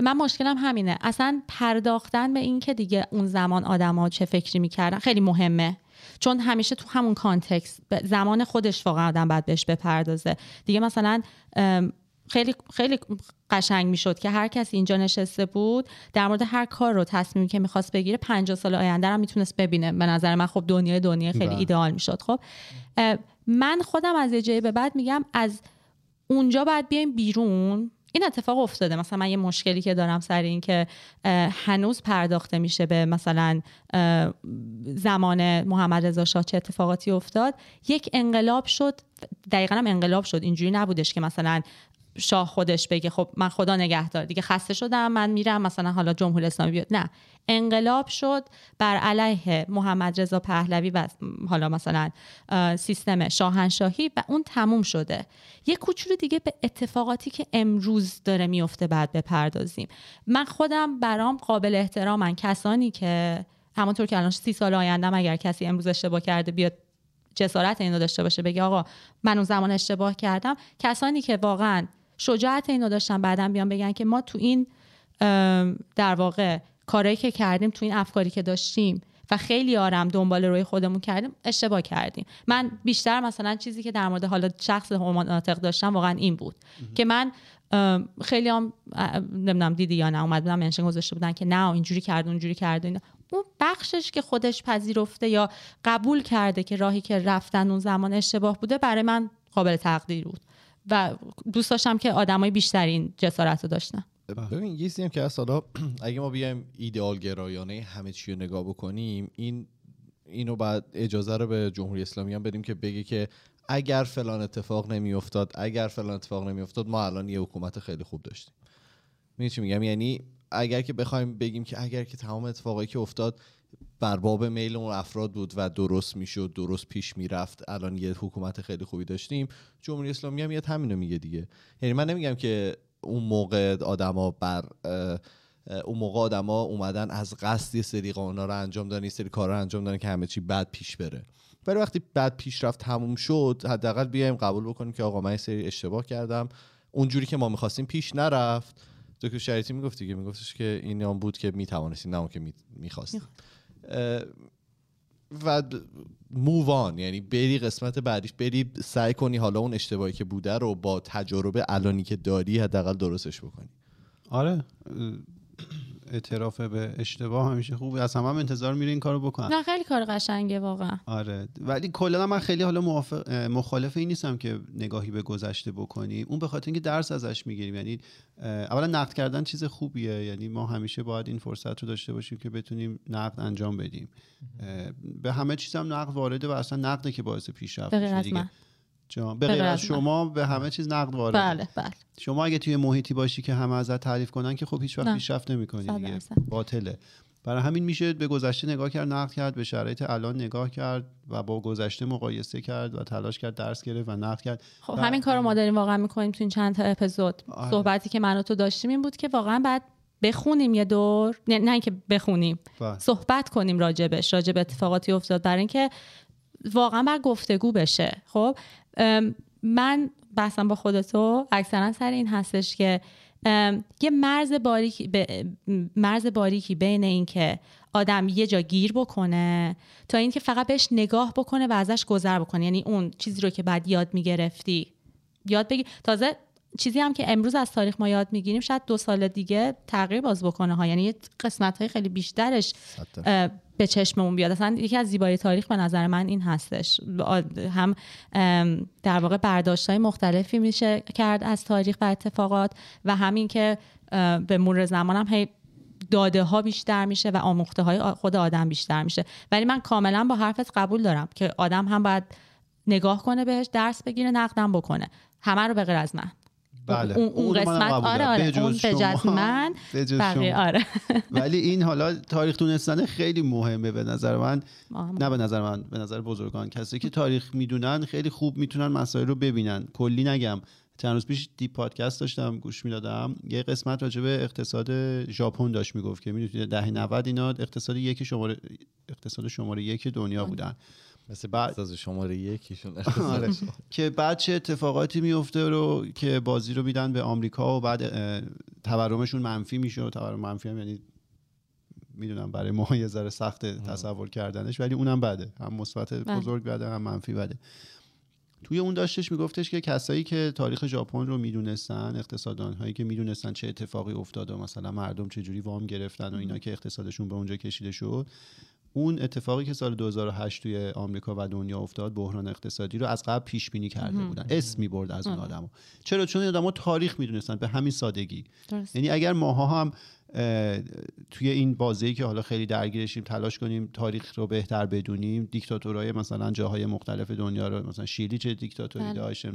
Speaker 2: من مشکلم همینه. اصلا پرداختن به این که دیگه اون زمان آدما چه فکری می‌کردن خیلی مهمه. چون همیشه تو همون کانتکست زمان خودش واقعا آدم باید بهش بپردازه. دیگه مثلا خیلی خیلی قشنگ می‌شد که هر کسی اینجا نشسته بود در مورد هر کار رو تصمیمی که می‌خواست بگیره 50 سال آینده هم می‌تونست ببینه. به نظر من خب دنیای دنیا خیلی بله. ایدئال می‌شد. خب من خودم از یه جایی به بعد میگم از اونجا باید بیایم بیرون. این اتفاق افتاده. مثلا من یه مشکلی که دارم سر این که هنوز پرداخته میشه به مثلا زمان محمد رضا شاه چه اتفاقاتی افتاد. یک انقلاب شد. دقیقا هم انقلاب شد. اینجوری نبودش که مثلا شاه خودش بگه خب من خدا نگهدار دیگه خسته شدم من میرم مثلا حالا جمهوری اسلامی بیاد. نه انقلاب شد بر علیه محمد رضا پهلوی و حالا مثلا سیستم شاهنشاهی و اون تموم شده. یه کوچولو دیگه به اتفاقاتی که امروز داره میفته بعد بپردازیم. من خودم برام قابل احترامن. کسانی که همونطور که الان سی سال آیندم اگر کسی امروز اشتباه کرده بیاد جسارت اینو داشته باشه بگه آقا من اون زمان اشتباه کردم. کسانی که واقعا شجاعت اینو داشتن بعدا بیان بگن که ما تو این در واقع کارهایی که کردیم تو این افکاری که داشتیم و خیلی آرم دنبال روی خودمون کردیم اشتباه کردیم. من بیشتر مثلا چیزی که در مورد حالا شخص مناطق داشتم واقعا این بود که من خیلی هم نمی‌دونم دیدی یا نه اومد بودم منشن گذاشته بودن که نه اینجوری کرد اونجوری کرد اینا. اون بخشش که خودش پذیرفته یا قبول کرده که راهی که رفتن اون زمان اشتباه بوده برای من قابل تقدیر بود. و دوست داشتم که آدمای بیشتری این جسارت رو داشتن.
Speaker 1: ببین یه چیزی که حالا اگه ما بیایم ایدئال گرایانه همه چی رو نگاه بکنیم این اینو بعد اجازه رو به جمهوری اسلامی هم بدیم که بگه که اگر فلان اتفاق نمیافتاد اگر فلان اتفاق نمیافتاد ما الان یه حکومت خیلی خوب داشتیم. چی میگم؟ یعنی اگر که بخوایم بگیم که اگر که تمام اتفاقایی که افتاد بر باب میل اون افراد بود و درست می‌شد درست پیش می‌رفت الان یه حکومت خیلی خوبی داشتیم جمهوری اسلامی هم یاد همینو میگه دیگه. یعنی من نمیگم که اون موقع آدما بر اون موقع آدما اومدن از قصد یه سری قانونا رو انجام دادن یه سری کارا رو انجام دادن که همه چی بد پیش بره. ولی وقتی بد پیشرفت تموم شد حداقل بیایم قبول بکنیم که آقا من سری اشتباه کردم. اونجوری که ما می‌خواستیم پیش نرفت. دکتر شریعتی می‌گفت دیگه میگفتش که این آن بود که می‌توانستیم نه اون که می‌خواستیم و مووان یعنی بری قسمت بعدیش بری سعی کنی حالا اون اشتباهی که بوده رو با تجربه الانی که داری حداقل درستش بکنی.
Speaker 3: آره اعتراف به اشتباه همیشه خوبه. از همه هم انتظار میره این کارو بکنن.
Speaker 2: نه خیلی کار قشنگه واقعا.
Speaker 3: آره. ولی کلا من خیلی حالا موافق مخالف این نیستم که نگاهی به گذشته بکنیم اون به خاطر اینکه درس ازش می‌گیریم. یعنی اولا نقد کردن چیز خوبیه. یعنی ما همیشه باید این فرصت رو داشته باشیم که بتونیم نقد انجام بدیم. به همه چیز هم نقد وارده و اصلا نقده که باعث پیشرفت میشه دیگه. جان. به غیر از
Speaker 2: من.
Speaker 3: شما به همه چیز نقد وارده
Speaker 2: بله بله.
Speaker 3: شما اگه توی محیطی باشی که همه ازت تعریف کنن که خب هیچ وقت. پیشرفت نمی‌کنی دیگه. باطله. برای همین میشه به گذشته نگاه کرد نقد کرد به شرایط الان نگاه کرد و با گذشته مقایسه کرد و تلاش کرد درس گرفت و نقد کرد.
Speaker 2: خب
Speaker 3: و-
Speaker 2: همین کار رو ما داریم واقعا می‌کنیم تو این چند تا اپیزود.
Speaker 3: آره.
Speaker 2: صحبتی که من و تو داشتیم این بود که واقعا بعد بخونیم یه دور. نه, نه اینکه بخونیم.
Speaker 3: بله.
Speaker 2: صحبت کنیم راجبش راجب اتفاقاتی افتاد. برای اینکه واقعا بر گفتگو بشه. خب من بحثم با خودتو اکثرا سر این هستش که یه مرز باریکی به- مرز باریکی بین اینکه آدم یه جا گیر بکنه تا اینکه فقط بهش نگاه بکنه و ازش گذر بکنه. یعنی اون چیزی رو که بعد یاد می‌گرفتی یاد بگیر تازه چیزی هم که امروز از تاریخ ما یاد می‌گیریم شاید دو سال دیگه تغییر باز بکنه ها. یعنی قسمت های خیلی بیشترش به چشممون بیاد. اصلا یکی از زیبایی تاریخ به نظر من این هستش. هم در واقع برداشت های مختلفی میشه کرد از تاریخ و اتفاقات و همین که به مرور زمان هم هی داده ها بیشتر میشه و آموخته های خود آدم بیشتر میشه. ولی من کاملا با حرفت قبول دارم که آدم هم باید نگاه کنه بهش درس بگیره نقدم بکنه. همه رو به غیر از من.
Speaker 3: بله.
Speaker 2: اون, اون قسمت آره. آره.
Speaker 3: بجز
Speaker 2: اون بجز من
Speaker 3: بجز
Speaker 2: بقیه. آره.
Speaker 3: ولی این حالا تاریخ دونستن خیلی مهمه به نظر من.
Speaker 2: آه،
Speaker 3: نه به نظر من به نظر بزرگان. کسی که تاریخ می‌دونن خیلی خوب می‌تونن مسائل رو ببینن. کلی نگم. چند روز پیش دی پادکست داشتم گوش می‌دادم. یه قسمت راجع به اقتصاد ژاپن داشت می‌گفت که می‌دونید دهه 90 اینا اقتصاد یک شماره اقتصاد شماره یک دنیا بودن.
Speaker 1: مثل
Speaker 3: بعد-
Speaker 1: از شماره یکیشون
Speaker 3: آره. که بعد چه اتفاقاتی میفته رو که بازی رو میدن به آمریکا و بعد تورمشون منفی میشه و تورم منفی هم یعنی می‌دونم برای ما یه ذره سخت تصور کردنش ولی اونم بده. هم مثبت
Speaker 2: بله.
Speaker 3: بزرگ بده هم منفی بده. توی اون داشتش میگفتش که کسایی که تاریخ ژاپن رو می‌دونستن اقتصاددان هایی که می‌دونستن چه اتفاقی افتاده و مثلا مردم چه جوری وام گرفتن و اینا که اقتصادشون به اونجا کشیده شد اون اتفاقی که سال 2008 توی آمریکا و دنیا افتاد بحران اقتصادی رو از قبل پیش بینی کرده بودن. اسم می‌برد از اون آدما چرا؟ چون این آدما تاریخ می‌دونستن به همین سادگی. یعنی اگر ماها هم توی این بازی که حالا خیلی درگیرشیم تلاش کنیم تاریخ رو بهتر بدونیم دیکتاتورهای مثلا جاهای مختلف دنیا رو مثلا شیلی چه دیکتاتوری
Speaker 2: بله.
Speaker 3: داشت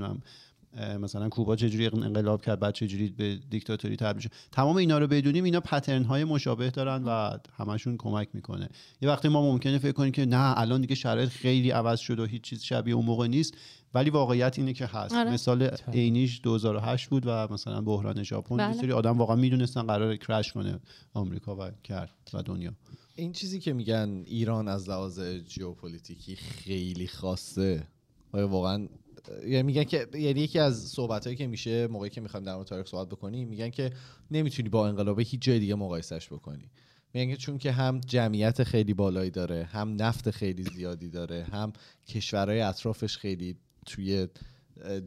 Speaker 3: مثلا کوبا چجوری انقلاب کرد بعد چجوری به دیکتاتوری تبدیل شد. تمام اینا رو بدونیم اینا پترن های مشابه دارن و همشون کمک می‌کنه. یه وقتی ما ممکنه فکر کنیم که نه الان دیگه شرایط خیلی عوض شد و هیچ چیز شبیه اون موقع نیست ولی واقعیت اینه که هست.
Speaker 2: آره.
Speaker 3: مثال عینیش 2008 بود و مثلا بحران ژاپن
Speaker 2: بله.
Speaker 3: یه سری آدم واقعا می‌دونستن قرار کرش کنه آمریکا و کرد و دنیا.
Speaker 1: این چیزی که میگن ایران از لحاظ ژئوپلیتیکی خیلی خاصه. آیا واقعا یعنی میگن که یعنی یکی از صحبت که میشه موقعی که می‌خوایم در مورد تاریخ صحبت بکنیم میگن که نمی‌تونی با انقلاب هیچ جای دیگه مقایسش بکنی. میگن که چون که هم جمعیت خیلی بالایی داره هم نفت خیلی زیادی داره هم کشورهای اطرافش خیلی توی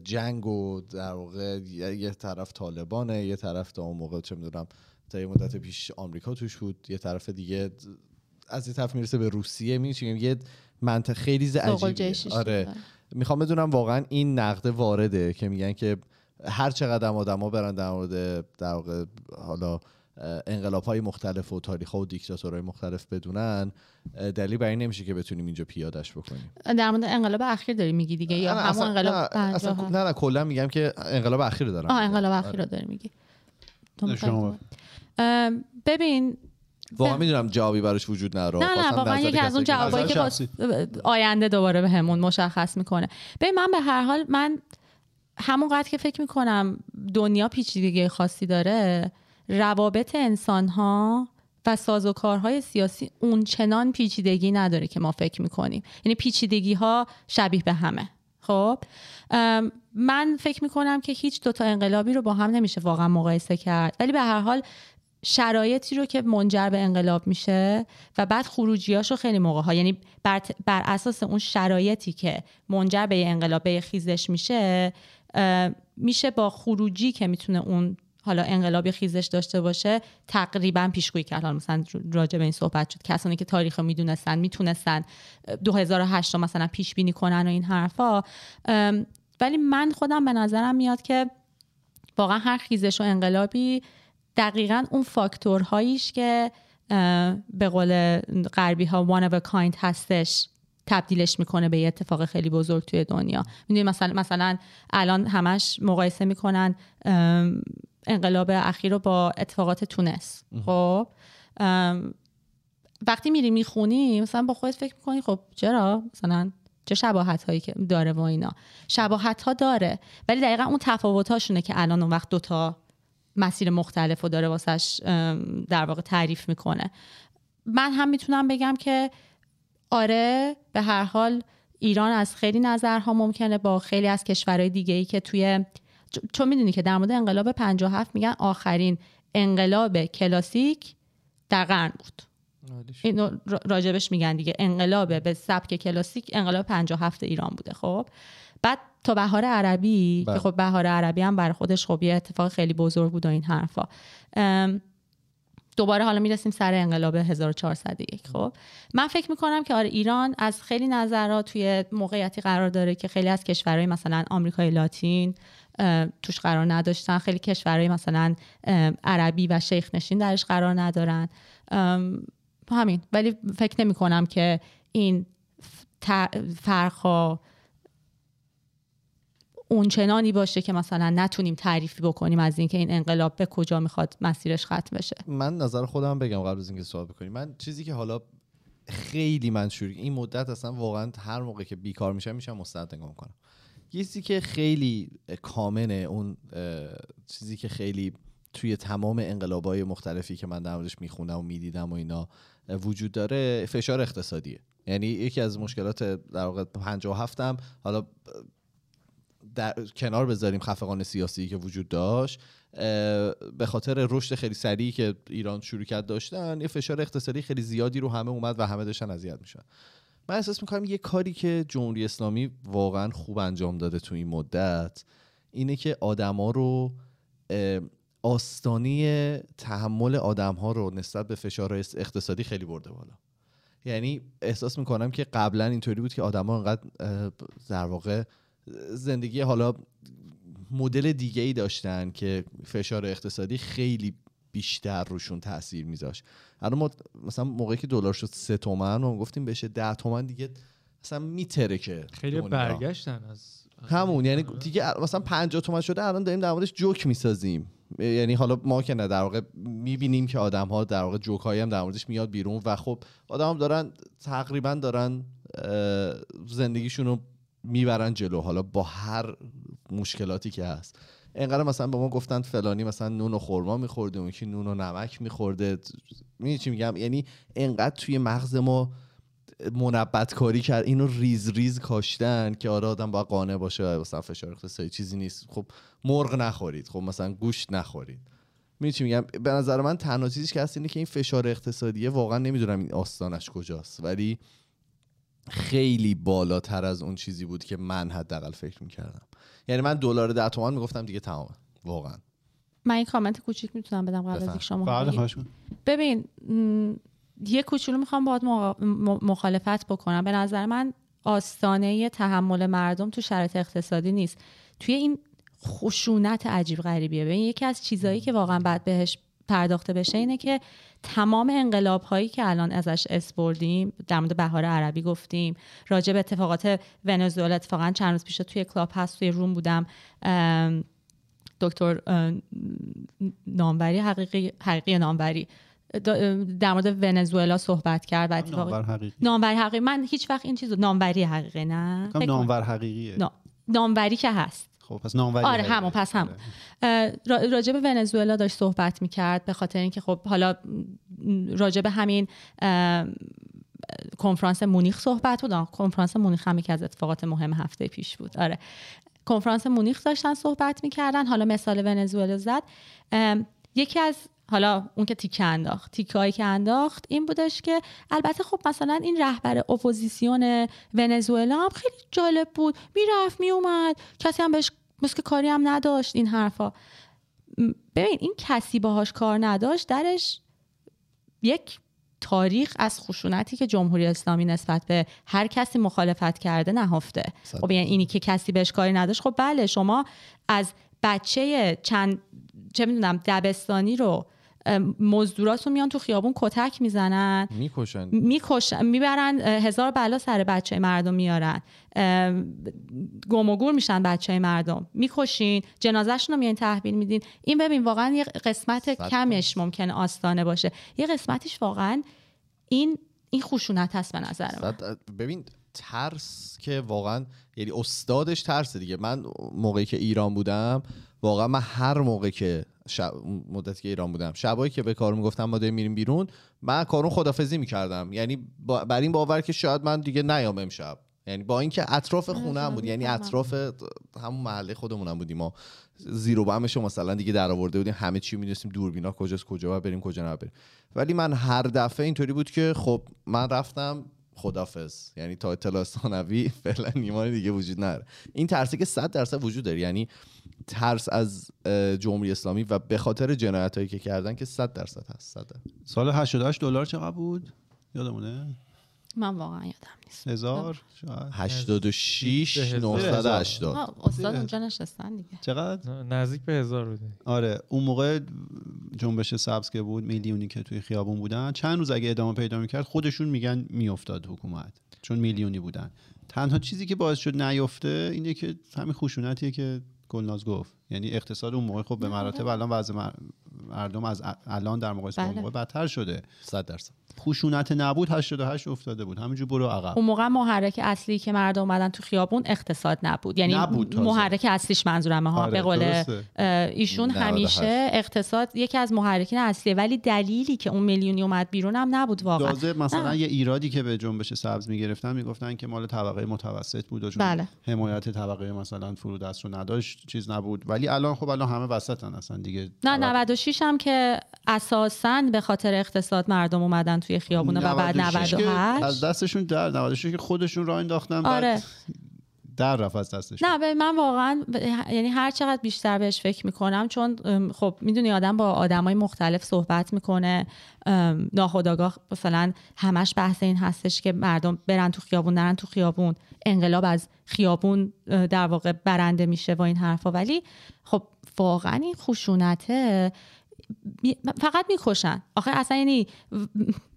Speaker 1: جنگ و در واقع یه طرف طالبانه یه طرف تا اون موقع چه می‌دونم تا یه مدت پیش آمریکا توش بود یه طرف دیگه از یه طرف می‌رسه به روسیه میشه یه منطقه خیلی عجیبیه. آره.
Speaker 2: داره.
Speaker 1: می‌خوام بدونم واقعا این نقد وارده که میگن که هر چقدر آدما برن در مورد در واقع حالا انقلاب های مختلف و تاریخ و دیکتاتورهای مختلف بدونن دلیل برای این نمیشه که بتونیم اینجا پیادش بکنیم
Speaker 2: در مورد انقلاب اخیر داری میگی دیگه یا
Speaker 1: نه،
Speaker 2: همون انقلاب
Speaker 1: نه, اصلا
Speaker 2: 57
Speaker 1: نه نه کلا میگم که انقلاب اخیر رو دارم
Speaker 2: آه. انقلاب
Speaker 1: آره.
Speaker 2: اخیر رو داری میگی ببین
Speaker 1: واقعا می‌دونم جوابی براش وجود نداره.
Speaker 2: نه نه واقعا یکی از اون جوابایی که
Speaker 3: شخصی.
Speaker 2: باز آینده دوباره به همون مشخص می‌کنه. ببین من به هر حال من همونقدر که فکر می‌کنم دنیا پیچیدگی خاصی داره روابط انسان ها و سازوکارهای سیاسی اون چنان پیچیدگی نداره که ما فکر می‌کنیم. یعنی پیچیدگی ها شبیه به همه. خب؟ من فکر می‌کنم که هیچ دوتا انقلابی رو با هم نمیشه واقعا مقایسه کرد. ولی به هر حال شرایطی رو که منجر به انقلاب میشه و بعد خروجیاشو خیلی موقع ها یعنی بر, بر اساس اون شرایطی که منجر به انقلاب به خیزش میشه میشه با خروجی که می‌تونه اون حالا انقلابی خیزش داشته باشه تقریبا پیشگویی کرد. حالا مثلا راجع به این صحبت شد. کسانی که تاریخ می‌دونستن می‌تونستن 2008 رو مثلا پیش بینی کنن و این حرفا. ولی من خودم به نظرم میاد که واقعا هر خیزش و انقلابی دقیقا اون فاکتورهاییش که به قول غربی ها one of a kind هستش تبدیلش می‌کنه به یه اتفاق خیلی بزرگ توی دنیا. می‌دونی مثلا مثلا الان همش مقایسه می‌کنن انقلاب اخیر رو با اتفاقات تونس. خب؟ وقتی میری می‌خونی مثلا با خودت فکر می‌کنی خب چرا؟ مثلا چه شباهت هایی که داره و اینا. شباهت ها داره. ولی دقیقا اون تفاوت هاشونه که الان اون وقت دوتا مسیر مختلف رو داره واسش در واقع تعریف می‌کنه. من هم می‌تونم بگم که آره به هر حال ایران از خیلی نظرها ممکنه با خیلی از کشورهای دیگه ای که توی چون می‌دونی که در مورد انقلاب 57 میگن آخرین انقلاب کلاسیک در قرن بود. اینو را- راجبش میگن دیگه. انقلاب به سبک کلاسیک انقلاب 57 ایران بوده خب؟ بعد تا بهار عربی
Speaker 1: بله.
Speaker 2: که خب بهار عربی هم برای خودش خب یه اتفاق خیلی بزرگ بود و این حرفا. دوباره حالا می‌رسیم سر انقلاب 1401 خب من فکر می‌کنم که آره ایران از خیلی نظرات توی موقعیتی قرار داره که خیلی از کشورهای مثلا آمریکای لاتین توش قرار نداشتن. خیلی کشورهای مثلا عربی و شیخ نشین درش قرار ندارن. همین. ولی فکر نمی کنم که این فرق اونچنانی باشه که مثلا نتونیم تعریفی بکنیم از اینکه این انقلاب به کجا می‌خواد مسیرش ختم بشه.
Speaker 1: من نظر خودم بگم قبل از اینکه سوال بکنیم من چیزی که حالا خیلی من شروع این مدت اصلا واقعا هر موقع که بیکار میشم میشم مستعد نگاه می‌کنم. چیزی که خیلی کامنه اون چیزی که خیلی توی تمام انقلابای مختلفی که من در می‌خونم و می‌دیدم و اینا وجود داره فشار اقتصادیه. یعنی یکی از مشکلات در واقع 57 هم حالا در کنار بذاریم خفقان سیاسی که وجود داشت به خاطر رشد خیلی سریعی که ایران شروع کرد داشتن یه فشار اقتصادی خیلی زیادی رو همه اومد و همه داشتن اذیت میشن من احساس می‌کنم یه کاری که جمهوری اسلامی واقعا خوب انجام داده تو این مدت اینه که آدما رو آستانه تحمل آدم ها رو نسبت به فشار اقتصادی خیلی برده بالا. یعنی احساس می‌کنم که قبلا اینطوری بود که آدما انقدر در واقع زندگی حالا مدل دیگه ای داشتن که فشار اقتصادی خیلی بیشتر روشون تاثیر میذاشت الان ما مثلا موقعی که دلار شد سه تومن ما گفتیم بشه ده تومن دیگه اصلا میتره که
Speaker 4: خیلی
Speaker 1: دنیا.
Speaker 4: برگشتن از
Speaker 1: همون یعنی. دیگه مثلا 50 تومن شده الان داریم در موردش جوک می‌سازیم یعنی حالا ما که نه در واقع می‌بینیم که آدم ها در واقع جوک هایی هم در موردش میاد بیرون و خب آدم هم دارن تقریبا دارن زندگیشون رو می‌برن جلو. حالا با هر مشکلاتی که هست. اینقدر مثلا به ما گفتن فلانی مثلا نون و خورما میخورده اون یکی نون و نمک میخورده. می‌دونی چی میگم؟ یعنی انقدر توی مغز ما منبت کاری کرد اینو ریز ریز کاشتن که آره آدم باید قانع باشه مثلا فشار اقتصادی چیزی نیست. خب مرغ نخورید. خب مثلا گوشت نخورید. می‌دونی میگم؟ به نظر من تنها چیزی که هست اینه که این فشار اقتصادیه واقعا نمی‌دونم این آستانش کجاست. ولی خیلی بالاتر از اون چیزی بود که من حداقل فکر می‌کردم. یعنی من دلار ده تومن می‌گفتم دیگه تمامه. واقعا.
Speaker 2: من این کامنت کوچیک می‌تونم بدم قبل از. اینکه شما
Speaker 3: کنم.
Speaker 2: ببین م، یه کوچولو می‌خوام باید مخالفت بکنم. به نظر من آستانه تحمل مردم تو شرایط اقتصادی نیست. توی این خشونت عجیب غریبیه. ببین یکی از چیزهایی که واقعا بعد بهش پرداخته بشه اینه که تمام انقلاب هایی که الان ازش اسپردیم در مورد بهار عربی گفتیم راجع به اتفاقات ونزوئلا اتفاقا چند روز پیش توی کلاب هست توی روم بودم دکتر ام، ناموری حقیقی حقیقی ناموری دا- در مورد ونزوئلا صحبت کرد و اتفاق
Speaker 3: نامور حقیقی.
Speaker 2: ناموری حقیقی من هیچ وقت این چیز ناموری حقیقی نه.
Speaker 3: نامور حقیقیه.
Speaker 2: نا- ناموری که هست.
Speaker 3: خب پس ناموری
Speaker 2: آره. همون پس همون.
Speaker 3: آره.
Speaker 2: اه، را- راجع به ونزوئلا داشت صحبت می‌کرد به خاطر اینکه خب حالا به همین کنفرانس مونیخ صحبت بود. کنفرانس مونیخ هم یکی از اتفاقات مهم هفته پیش بود. آره. کنفرانس مونیخ داشتن صحبت می‌کردن. حالا مثال ونزوئلا زد. یکی از حالا اون که تیکه انداخت. تیکه هایی که انداخت این بودش که البته خب مثلا این رهبر اپوزیسیون ونزوئلا هم خیلی جالب بود. می‌رفت میومد کسی هم بهش مثل که کاری هم نداشت این حرفا. ببین این کسی باهاش کار نداشت درش یک تاریخ از خشونتی که جمهوری اسلامی نسبت به هر کسی مخالفت کرده نهفته. خب یعنی اینی که کسی بهش کاری نداشت. خب بله شما از بچه چند چه می‌دونم دبستانی رو ام، مزدوراتون میان تو خیابون کتک می‌زنن.
Speaker 1: می‌کشن.
Speaker 2: می‌کشن می‌برن هزار بلا سر بچه مردم میارن. گم و گور میشن بچه مردم. می‌کشین جنازهشون رو میان تحویل میدین. این ببین واقعا یه قسمت کمش ممکنه آستانه باشه. یه قسمتیش واقعا این این خشونت هست به نظر من.
Speaker 1: ببین ترس که واقعا یعنی استادش ترسه دیگه. من موقعی که ایران بودم واقعا من هر موقع که شب مدتی که ایران بودم. شبایی که به کار می‌گفتم ما داریم میریم بیرون من کارون خدافزی می‌کردم. یعنی با بر این باور که شاید من دیگه نیام امشب. یعنی با اینکه اطراف خونه هم بود. یعنی. اطراف همون محله خودمونم بودیم ما. زیرو بمش مثلا دیگه در آورده بودیم. همه چی می‌دونستیم. دوربینا کجاست کجا باید بریم کجا نبریم. ولی من هر دفعه اینطوری بود که خب من رفتم خدافز. یعنی تا اطلاع ثانوی فعلا ایمان دیگه وجود نداره. این ترسی که 100 درصد وجود داره. یعنی ترس از جمهوری اسلامی و به خاطر جنایت هایی که کردن که 100 درصد هست. 100 درصد.
Speaker 3: سال 88 دلار چقدر بود؟ یادمونه؟
Speaker 2: من واقعا یادم نیست.
Speaker 3: هزار؟ شاید
Speaker 1: 86
Speaker 4: هزار.
Speaker 1: 980
Speaker 2: آه، استاد اونجا نشستن دیگه.
Speaker 3: چقدر؟
Speaker 4: نزدیک به هزار بوده.
Speaker 3: آره اون موقع جنبش سبز که بود میلیونی که توی خیابون بودن. چند روز اگه ادامه پیدا می‌کرد خودشون میگن میافتاد حکومت چون میلیونی بودن. تنها چیزی که باعث شد نیفته اینه که همین خشونتیه که گلناز گفت یعنی اقتصاد اون موقع خب به مراتب الان وضع مر- مردم از الان در مقایسه با اون
Speaker 2: بله.
Speaker 3: موقع بدتر شده.
Speaker 1: 100 درصد.
Speaker 3: خشونت نبود 88 افتاده بود. همینجور برو عقب.
Speaker 2: اون موقع محرک اصلی که مردم اومدن تو خیابون اقتصاد نبود. یعنی
Speaker 3: نبود.
Speaker 2: محرک اصلیش منظورمه ها.
Speaker 3: آره،
Speaker 2: به قول ایشون
Speaker 1: 98.
Speaker 2: همیشه اقتصاد یکی از محرکین اصلیه. ولی دلیلی که اون میلیونی اومد بیرون هم نبود واقعا.
Speaker 3: تازه مثلا
Speaker 2: نه.
Speaker 3: یه ایرادی که به جنبش سبز می‌گرفتن می‌گفتن که مال طبقه متوسط بود و چون
Speaker 2: بله.
Speaker 3: حمایت طبقه مثلا فرودست رو نداشت چیز نبود. ولی الان خب الان همه وسطن اصلا دیگه.
Speaker 2: نه
Speaker 3: طبقه-
Speaker 2: 96 هم که اساسا به خاطر اقتصاد مردم اومدن توی خیابونه و بعد
Speaker 3: 96 که
Speaker 2: 98
Speaker 3: از دستشون در 96 که خودشون راه انداختن بعد
Speaker 2: آره.
Speaker 3: در رفت از دستشون
Speaker 2: نه به من واقعا یعنی هر چقدر بیشتر بهش فکر می‌کنم چون خب می‌دونی آدم با آدمای مختلف صحبت می‌کنه ناخداگاه مثلا همش بحث این هستش که مردم برن تو خیابون نرن تو خیابون انقلاب از خیابون در واقع برنده میشه و این حرفا. ولی خب واقعا این خشونته فقط می‌کشن. آخه اصلا یعنی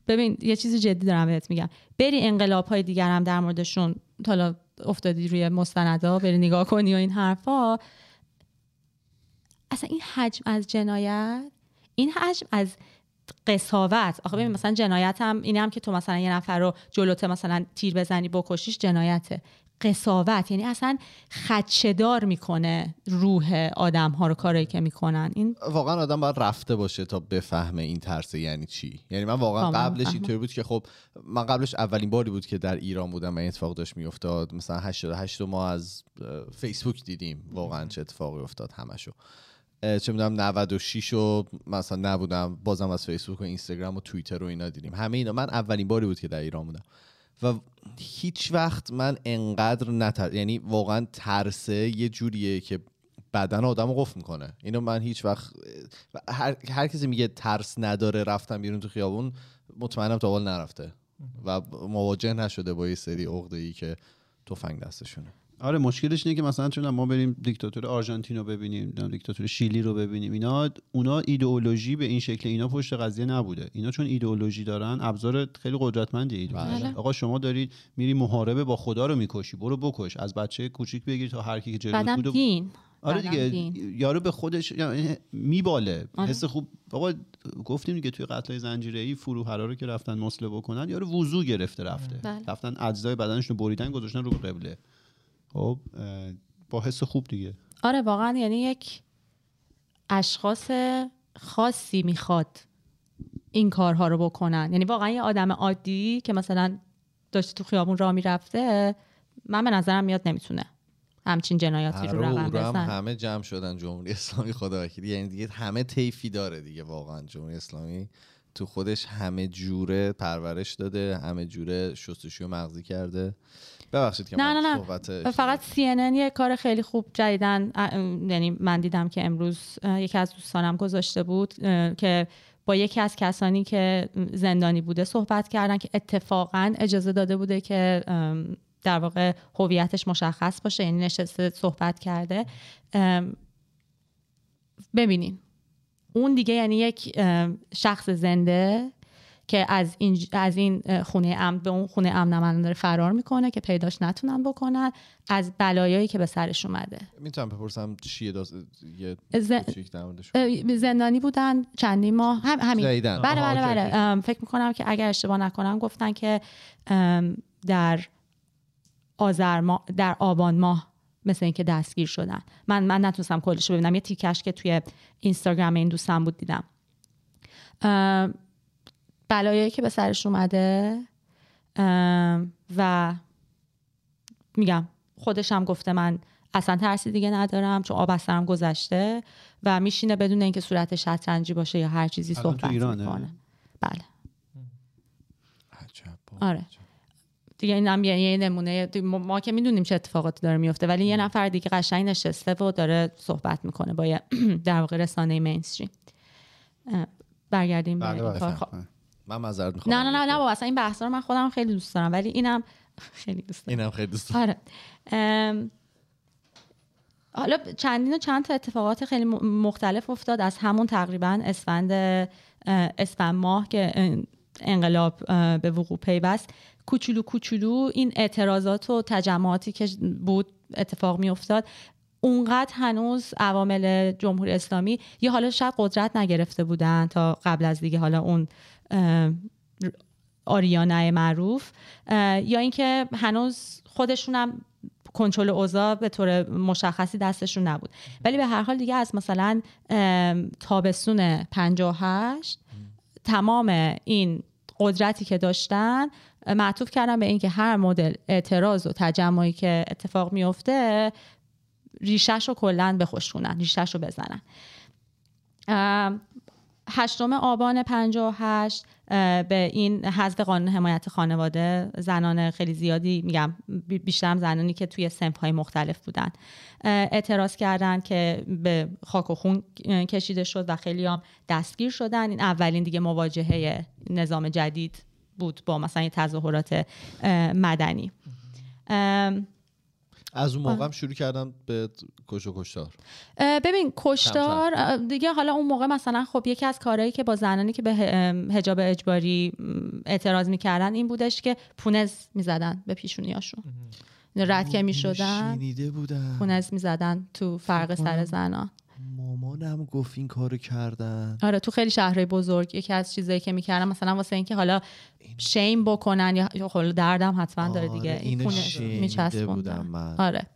Speaker 2: ببین یه چیزی جدی دارم بهت میگم. بری انقلاب های دیگر هم در موردشون حالا افتادی روی مستندا بری نگاه کنی و این حرفا. اصلا این حجم از جنایت این حجم از قصاوت. آخه ببین مثلا جنایت هم اینه هم که تو مثلا یه نفر رو جلوته مثلا تیر بزنی بکشیش جنایته. قصاوت. یعنی اصلا خدشدار می‌کنه روح آدم ها رو کارایی که می‌کنن. این
Speaker 1: واقعا آدم باید رفته باشه تا بفهمه این ترس یعنی چی. یعنی من واقعا قبلش. اینطوری بود که خب من قبلش اولین باری بود که در ایران بودم و این اتفاق داشت میافتاد. مثلا 88 ما از فیسبوک دیدیم. واقعا چه اتفاقی افتاد همشو چه می‌دونم 96 و مثلا نبودم بازم از فیسبوک و اینستاگرام و توییتر و اینا دیدیم. همه اینا. من اولین باری بود که در ایران بودم. و هیچ وقت من انقدر نتر یعنی واقعا ترسه یه جوریه که بدن آدم رو قفل می‌کنه. اینو من هیچ وقت هر, هر کسی میگه ترس نداره رفتن بیرون تو خیابون مطمئنم تا حال نرفته. و مواجه نشده با یه سری عقده ای که تفنگ دستشونه.
Speaker 3: آره مشکلش اینه که مثلا چون ما بریم دیکتاتور آرژانتین رو ببینیم دیکتاتور شیلی رو ببینیم اینا اونا ایدئولوژی به این شکل اینا پشت قضیه نبوده. اینا چون ایدئولوژی دارن ابزار خیلی قدرتمندی ایدئولوژی.
Speaker 2: بله.
Speaker 3: آقا شما دارید میری محاربه با خدا رو می‌کشی برو بکش از بچه کوچیک بگیر تا هر کی که جلوت
Speaker 2: بعدم
Speaker 3: بود و-
Speaker 2: دین
Speaker 3: آره دیگه
Speaker 2: دین.
Speaker 3: یارو به خودش یعنی میباله.
Speaker 2: آره.
Speaker 3: حس خوب. آقا گفتیم دیگه توی قتل زنجیره ای فروهرا رو که رفتن مسله بکنن یارو وضو گرفته رفته.
Speaker 2: بله.
Speaker 3: رفتن اجزای بدنش رو بریدن گذاشتن رو قبله. خب با حس خوب دیگه.
Speaker 2: آره واقعا یعنی یک اشخاص خاصی می‌خواد این کارها رو بکنن. یعنی واقعا یه آدم عادی که مثلا داشته تو خیابون راه می‌رفته من به نظرم میاد نمی‌تونه همچین جنایاتی رو
Speaker 1: و
Speaker 2: رقم بزنه.
Speaker 1: همه جمع شدن جمهوری اسلامی خدا وکیلی. یعنی دیگه همه طیفی داره دیگه واقعا جمهوری اسلامی. تو خودش همه جوره پرورش داده همه جوره شستشوی مغزی کرده. ببخشید که
Speaker 2: نه
Speaker 1: من
Speaker 2: نه نه. فقط CNN یه کار خیلی خوب جدیدن یعنی من دیدم که امروز یکی از دوستانم گذاشته بود که با یکی از کسانی که زندانی بوده صحبت کردن که اتفاقا اجازه داده بوده که در واقع هویتش مشخص باشه یعنی نشسته صحبت کرده. ببینین. اون دیگه یعنی یک شخص زنده که از این از این خونه امن به اون خونه امن الان داره فرار می‌کنه که پیداش نتونن بکنن از بلایایی که به سرش اومده.
Speaker 1: می‌تونم بپرسم چیه داست... یه
Speaker 2: ز-
Speaker 1: کوچیک در موردش
Speaker 2: اه، زندانی بودن چندین ماه؟ هم همین.
Speaker 1: جدیدن.
Speaker 2: بله بله بله. ام، فکر می‌کنم که اگر اشتباه نکنم گفتن که در آذر ماه در آبان ماه مثل اینکه دستگیر شدن. من من نتونستم کلش رو ببینم. یه تیکش که توی اینستاگرام این دوستم بود دیدم. بلایایی که به سرش اومده و میگم خودش هم گفته من اصلا ترسی دیگه ندارم چون آب از سرم گذشته و میشینه بدون اینکه صورت شطرنجی باشه یا هر چیزی صحبت؟ می‌کنه. بله.
Speaker 1: عجب
Speaker 2: آره. دیگه اینم یه یه نمونه ما, که می‌دونیم چه اتفاقاتی داره میفته ولی یه نفر دیگه قشنگ نشسته و داره صحبت می‌کنه با یه در واقع رسانه مینستریم برگردیم به
Speaker 1: من معذرت می‌خوام.
Speaker 2: نه نه نه نه بابا اصلا این بحثا رو من خودم خیلی دوست دارم ولی اینم خیلی دوست دارم.
Speaker 1: اینم خیلی دوست دارم.
Speaker 2: آره. حالا چندین و چند تا اتفاقات خیلی مختلف افتاد از همون تقریبا اسفند اسفند ماه که انقلاب به وقوع پیوست. کوچولو کوچولو این اعتراضات و تجمعاتی که بود اتفاق می افتاد اونقدر هنوز عوامل جمهوری اسلامی یه حالا شاید قدرت نگرفته بودن تا قبل از دیگه حالا اون آریانه معروف یا اینکه هنوز خودشونم کنترل اوضاع به طور مشخصی دستشون نبود. ولی به هر حال دیگه از مثلا تابستون 58 تمام این قدرتی که داشتن معطوف کردن به اینکه هر مدل اعتراض و تجمعی که اتفاق میفته ریشش رو کلا بخشونن ریشش رو بزنن هشتم آبان 58 اه، به این حذف قانون حمایت خانواده زنان خیلی زیادی میگم بی- بیشتر زنانی که توی سنف های مختلف بودن. اعتراض کردن که به خاک و خون کشیده شد و خیلی هم دستگیر شدن. این اولین دیگه مواجهه نظام جدید بود با مثلا تظاهرات اه، مدنی.
Speaker 1: از اون موقع هم شروع کردم به کش و کشتار.
Speaker 2: ببین کشتار دیگه حالا اون موقع مثلا خب یکی از کارهایی که با زنانی که به ه- ام، حجاب اجباری اعتراض می‌کردن این بودش که پونز می‌زدن به پیشونیاشون رد که می‌شدن.
Speaker 1: شنیده
Speaker 2: پونز می‌زدن تو فرق سر
Speaker 1: کنم. مامانم گفت این کارو کردن.
Speaker 2: آره تو خیلی شهرهای بزرگ یکی از چیزایی که می‌کردن مثلا واسه اینکه حالا شیم بکنن یا یا خب دردم حتما داره دیگه
Speaker 1: آره،
Speaker 2: این پونز
Speaker 1: شنیده
Speaker 2: میچسبوندن.
Speaker 1: بودم من.
Speaker 2: آره.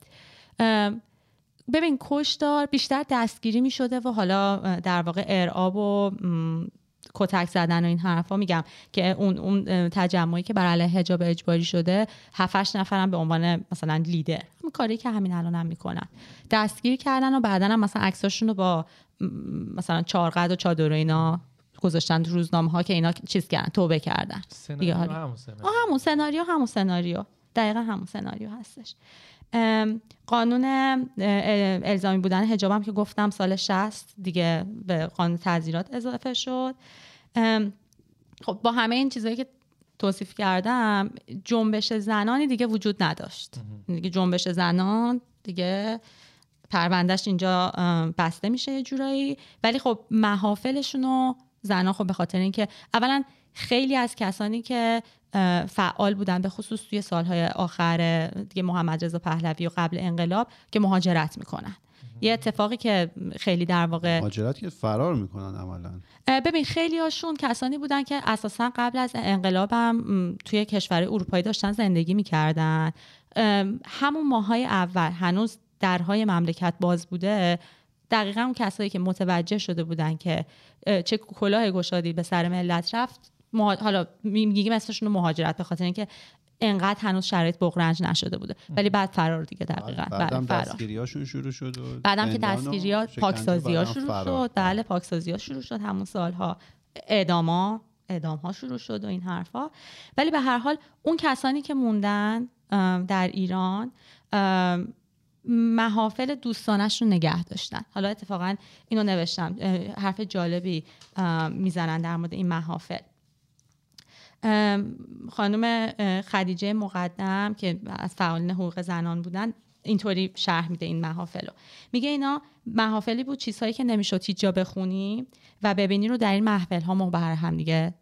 Speaker 2: ببین کشدار بیشتر دستگیری می شده و حالا در واقع ارعاب و کتک زدن و این حرفا میگم که اون اون تجمعی که بر علیه حجاب اجباری شده هفتش نفرم به عنوان مثلا لیدر. همین کاری که همین الان هم می‌کنن. دستگیر کردن و بعدا هم مثلا عکساشون رو با مثلا چارقد و چادر و اینا گذاشتن تو روزنامه ها که اینا چیز کردن توبه کردن.
Speaker 4: سناریو
Speaker 2: حالا.
Speaker 4: همون سناریو.
Speaker 2: همون سناریو همون سناریو. دقیقا همون سناریو هستش. قانون الزامی بودن حجابم که گفتم سال 60 دیگه به قانون تعزیرات اضافه شد. خب با همه این چیزایی که توصیف کردم جنبش زنانی دیگه وجود نداشت. دیگه جنبش زنان دیگه پروندهش اینجا بسته میشه یه جورایی. ولی خب محافلشون رو زنها خب به خاطر اینکه اولا خیلی از کسانی که فعال بودن به خصوص توی سالهای آخر دیگه محمد رضا پهلوی و قبل انقلاب که مهاجرت می‌کنن. یه اتفاقی که خیلی در واقع
Speaker 3: مهاجرت که فرار می‌کنن عملا.
Speaker 2: ببین خیلی هاشون کسانی بودن که اساسا قبل از انقلاب هم م، توی کشور اروپایی داشتن زندگی می‌کردن. همون ماهای اول هنوز درهای مملکت باز بوده. دقیقا اون کسایی که متوجه شده بودن که چه کلاه گشادی به سر ملت رفت حالا میگیم اسمشون مهاجرت به خاطر اینکه انقدر هنوز شرایط بغرنج نشده بوده. ولی بعد فرار دیگه دقیقا.
Speaker 3: بعدم
Speaker 2: بله، فرار.
Speaker 3: دستگیریاشون شروع شد و
Speaker 2: بعدم که دستگیری ها پاکسازی ها
Speaker 3: بعدم
Speaker 2: شروع. شد. بله پاکسازی ها شروع شد همون سالها. اعداما اعدام ها شروع شد و این حرفا ولی به هر حال اون کسانی که موندن در ایران محافل دوستانش رو نگه داشتن. حالا اتفاقا اینو نوشتم حرف جالبی می‌زنن در مورد این محافل. خانم خدیجه مقدم که از فعالین حقوق زنان بودن اینطوری شرح میده این محافل رو. میگه اینا محافلی بود چیزهایی که نمی‌شد هیچ بخونی و ببینی رو در این محفل ها ما بر هم دیگه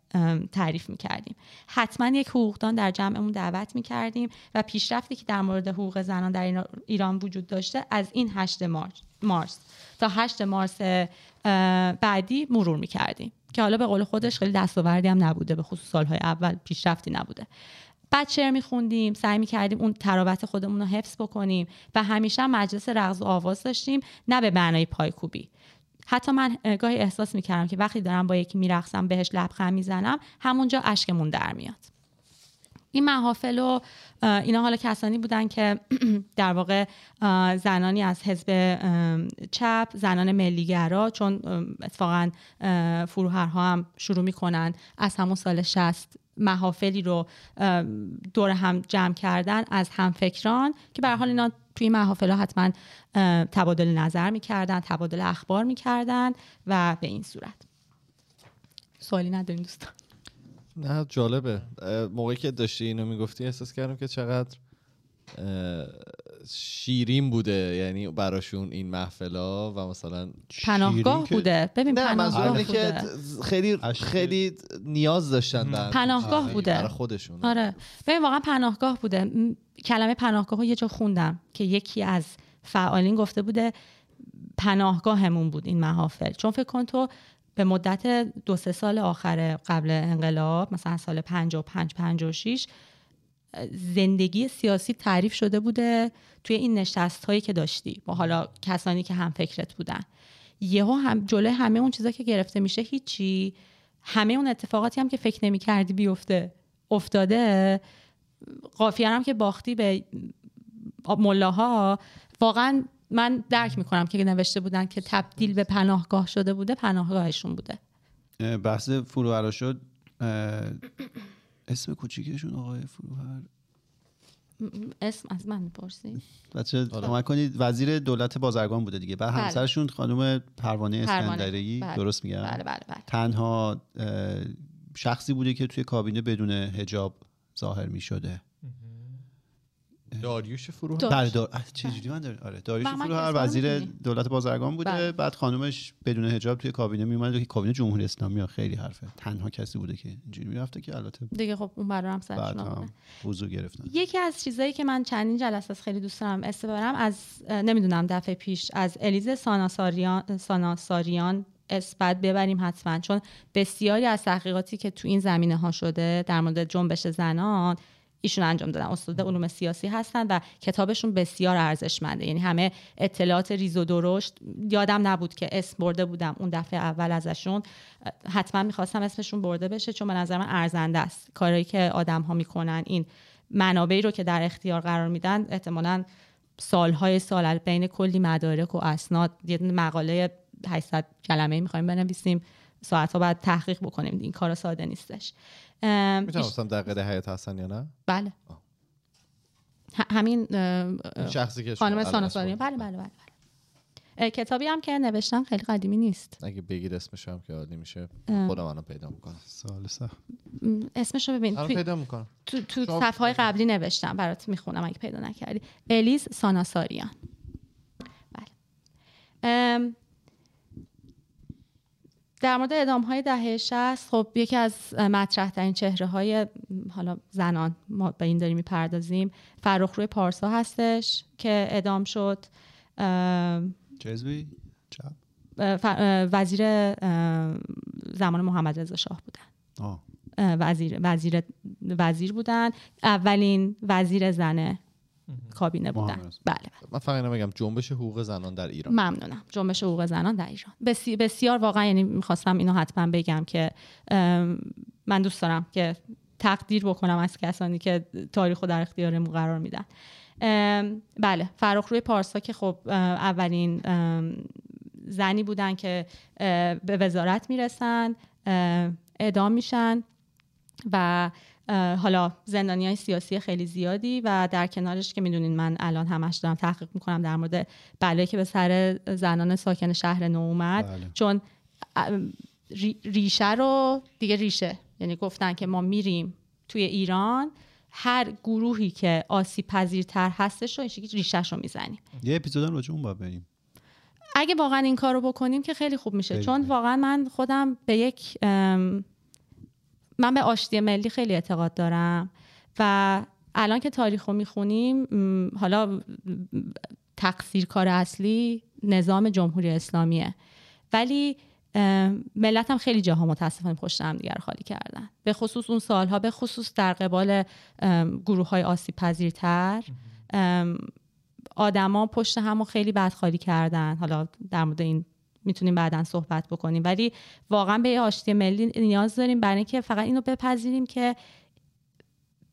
Speaker 2: تعریف می‌کردیم. حتما یک حقوقدان در جمعمون دعوت می‌کردیم و پیشرفتی که در مورد حقوق زنان در ایران وجود داشته از این 8 مارس, تا 8 مارس بعدی مرور می‌کردیم. که حالا به قول خودش خیلی دستاوردی هم نبوده به خصوص سالهای اول پیشرفتی نبوده. بعد شعر میخوندیم سعی می‌کردیم اون تراوت خودمون رو حفظ بکنیم و همیشه هم مجلس رقص و آواز داشتیم نه به معنای پایکوبی. حتی من اه، گاهی احساس می‌کردم که وقتی دارم با یکی میرقصم بهش لبخند می‌زنم همونجا اشکمون در میاد. این محافل و اینا حالا کسانی بودن که در واقع زنانی از حزب چپ زنان ملیگرا چون اتفاقا فروهرها هم شروع می‌کنن از همون سال 60 محافلی رو دور هم جمع کردن از همفکران که به حال اینا توی محافل ها حتما تبادل نظر می‌کردن تبادل اخبار می‌کردن و به این صورت. سوالی ندارین دوستان؟
Speaker 1: نه جالبه. موقعی که داشتی اینو می‌گفتی احساس کردم که چقدر شیرین بوده یعنی براشون این محفلا و مثلا
Speaker 2: پناهگاه بوده. ببین
Speaker 1: نه
Speaker 2: پناهگاه
Speaker 1: اینه که
Speaker 2: بوده
Speaker 1: خیلی. خیلی نیاز داشتن به
Speaker 2: پناهگاه
Speaker 1: چیزی
Speaker 2: بوده.
Speaker 1: برای خودشون.
Speaker 2: آره. ببین واقعا پناهگاه بوده. کلمه پناهگاه رو یه جا خوندم که یکی از فعالین گفته بوده پناهگاهمون بود این محافل. چون فکر کن تو به مدت دو سه سال آخر قبل انقلاب مثلا سال 55 56 زندگی سیاسی تعریف شده بوده توی این نشست هایی که داشتی. با حالا کسانی که هم فکرت بودن. یهو هم جلوی همه اون چیزا که گرفته میشه هیچی. همه اون اتفاقاتی هم که فکر نمی کردی بیفته افتاده. قافیه هم که باختی به ملاها واقعا من درک می‌کنم که نوشته بودن که تبدیل به پناهگاه شده بوده پناهگاهشون بوده.
Speaker 3: بحث فروهر شد. اسم کوچیکشون آقای فروهر؟
Speaker 2: اسم از من می‌پرسی؟
Speaker 3: بچه
Speaker 1: آره.
Speaker 3: کمک کنید. وزیر دولت بازرگان بوده دیگه. بعد
Speaker 2: بله.
Speaker 3: همسرشون خانم پروانه
Speaker 2: پروانه.
Speaker 3: اسکندری
Speaker 2: بله.
Speaker 3: درست میگم؟
Speaker 2: بله بله بله.
Speaker 3: تنها شخصی بوده که توی کابینه بدون هجاب ظاهر می شده
Speaker 1: داریوش فروهر
Speaker 2: دار-
Speaker 3: بله دار... چجوری من داره آره داریوش
Speaker 2: من- من
Speaker 3: فروهر وزیر. دولت بازرگان بوده.
Speaker 2: بله.
Speaker 3: بعد خانومش بدون هجاب توی کابینه می اومد که کابینه جمهوری اسلامی ها خیلی حرفه تنها کسی بوده که اینجوری می‌رفته که البته
Speaker 2: دیگه خب اون برام سرشون.
Speaker 3: وضو گرفتن.
Speaker 2: یکی از چیزایی که من چندین جلسه از خیلی دوست دارم استفادم از نمی‌دونم دفعه پیش از الیزه ساناساریان ساناساریان اثبات ببریم حتما چون بسیاری از تحقیقاتی که تو این زمینه ها شده در مورد جنبش زنان ایشون انجام دادن. استاد علوم سیاسی هستن و کتابشون بسیار ارزشمنده. یعنی همه اطلاعات ریز و درشت یادم نبود که اسم برده بودم. اون دفعه اول ازشون حتما می‌خواستم اسمشون برده بشه چون به نظر من ارزنده است. کارهایی که آدم ها می‌کنن این منابعی رو که در اختیار قرار میدن احتمالا سالهای سال بین کلی مدارک و اسناد یه مقاله 800 کلمه می‌خوایم بنویسیم. ساعتها بعد تحقیق بکنیم این کار ساده نیستش.
Speaker 1: می‌تونم اصلا دقیقه حیات هستن یا نه؟
Speaker 2: بله. همین
Speaker 1: شخصی که
Speaker 2: خانم
Speaker 1: اسم
Speaker 2: بله بله بله, بله. کتابی هم که نوشتم خیلی قدیمی نیست.
Speaker 1: اگه بگید اسمش هم که عالی میشه. خودم الان پیدا می‌کنم.
Speaker 3: سال سخت.
Speaker 2: اسمش رو ببین. توی-
Speaker 1: پیدا می‌کنم.
Speaker 2: تو, تو صفحه های قبلی نوشتم برات می‌خونم اگه پیدا نکردی. الیز ساناساریان. بله. ام، در مورد ادام های دهه 60 خب یکی از مطرح ترین چهره های حالا زنان ما به این داریم می‌پردازیم فرخ روی پارسا هستش که ادام شد.
Speaker 3: جزوی؟ چپ
Speaker 2: وزیر زمان محمد رضا شاه بودن.
Speaker 3: آه.
Speaker 2: وزیر وزیر وزیر بودن. اولین وزیر زن کابینه بودن. بله بله.
Speaker 1: من فقط اینو بگم جنبش حقوق زنان در ایران.
Speaker 2: ممنونم. جنبش حقوق زنان در ایران. بسی- بسیار واقعا یعنی می‌خواستم اینو حتما بگم که من دوست دارم که تقدیر بکنم از کسانی که تاریخ رو در اختیارمون قرار میدن. بله فرخ روی پارسا که خب اولین زنی بودن که به وزارت می‌رسن اعدام میشن و حالا زندانی های سیاسی خیلی زیادی و در کنارش که می‌دونین من الان همش دارم تحقیق می‌کنم در مورد بلایی که به سر زنان ساکن شهر نو اومد
Speaker 3: بله.
Speaker 2: چون ریشه رو دیگه ریشه یعنی گفتن که ما میریم توی ایران هر گروهی که آسیب پذیرتر هستش رو ریشهش رو می‌زنیم
Speaker 3: یه اپیزود راجع اون باید بریم
Speaker 2: اگه واقعا این کار رو بکنیم که خیلی خوب میشه چون. واقعا من خودم به یک من به آشتی ملی خیلی اعتقاد دارم و الان که تاریخ رو می‌خونیم حالا تقصیر کار اصلی نظام جمهوری اسلامیه. ولی ملت هم خیلی جاها متاسفانه پشت هم دیگر خالی کردن. به خصوص اون سالها به خصوص در قبال گروه های آسیب پذیرتر آدما پشت همو خیلی بد خالی کردن. حالا در مورد این می‌تونیم بعدا صحبت بکنیم. ولی واقعا به یه آشتی ملی نیاز داریم برای اینکه فقط اینو بپذیریم که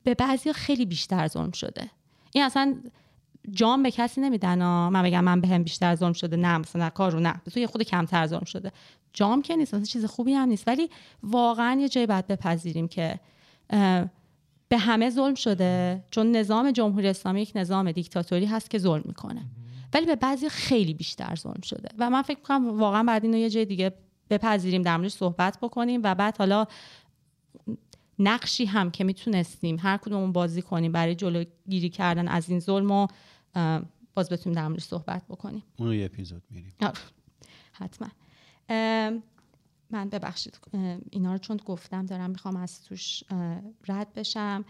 Speaker 2: به بعضی خیلی بیشتر ظلم شده. این اصلا جام به کسی نمیدن ها. من بگم من به بیشتر ظلم شده نه مثلا کارو نه تو خود کمتر ظلم شده. جام که نیست مثلا چیز خوبی هم نیست. ولی واقعا یه جایی باید بپذیریم که به همه ظلم شده. چون نظام جمهوری اسلامی یک نظام دیکتاتوری هست که ظلم می‌کنه. ولی به بعضی خیلی بیشتر ظلم شده. و من فکر می‌کنم واقعا بعد اینو یه جای دیگه بپذیریم در موردش صحبت بکنیم و بعد حالا نقشی هم که می‌تونستیم هر کدومون بازی کنیم برای جلوگیری کردن از این ظلم و باز بتونیم در موردش صحبت بکنیم.
Speaker 3: اون یه اپیزود میریم.
Speaker 2: حتما. من ببخشید اینا رو چون گفتم دارم می‌خوام از توش رد بشم.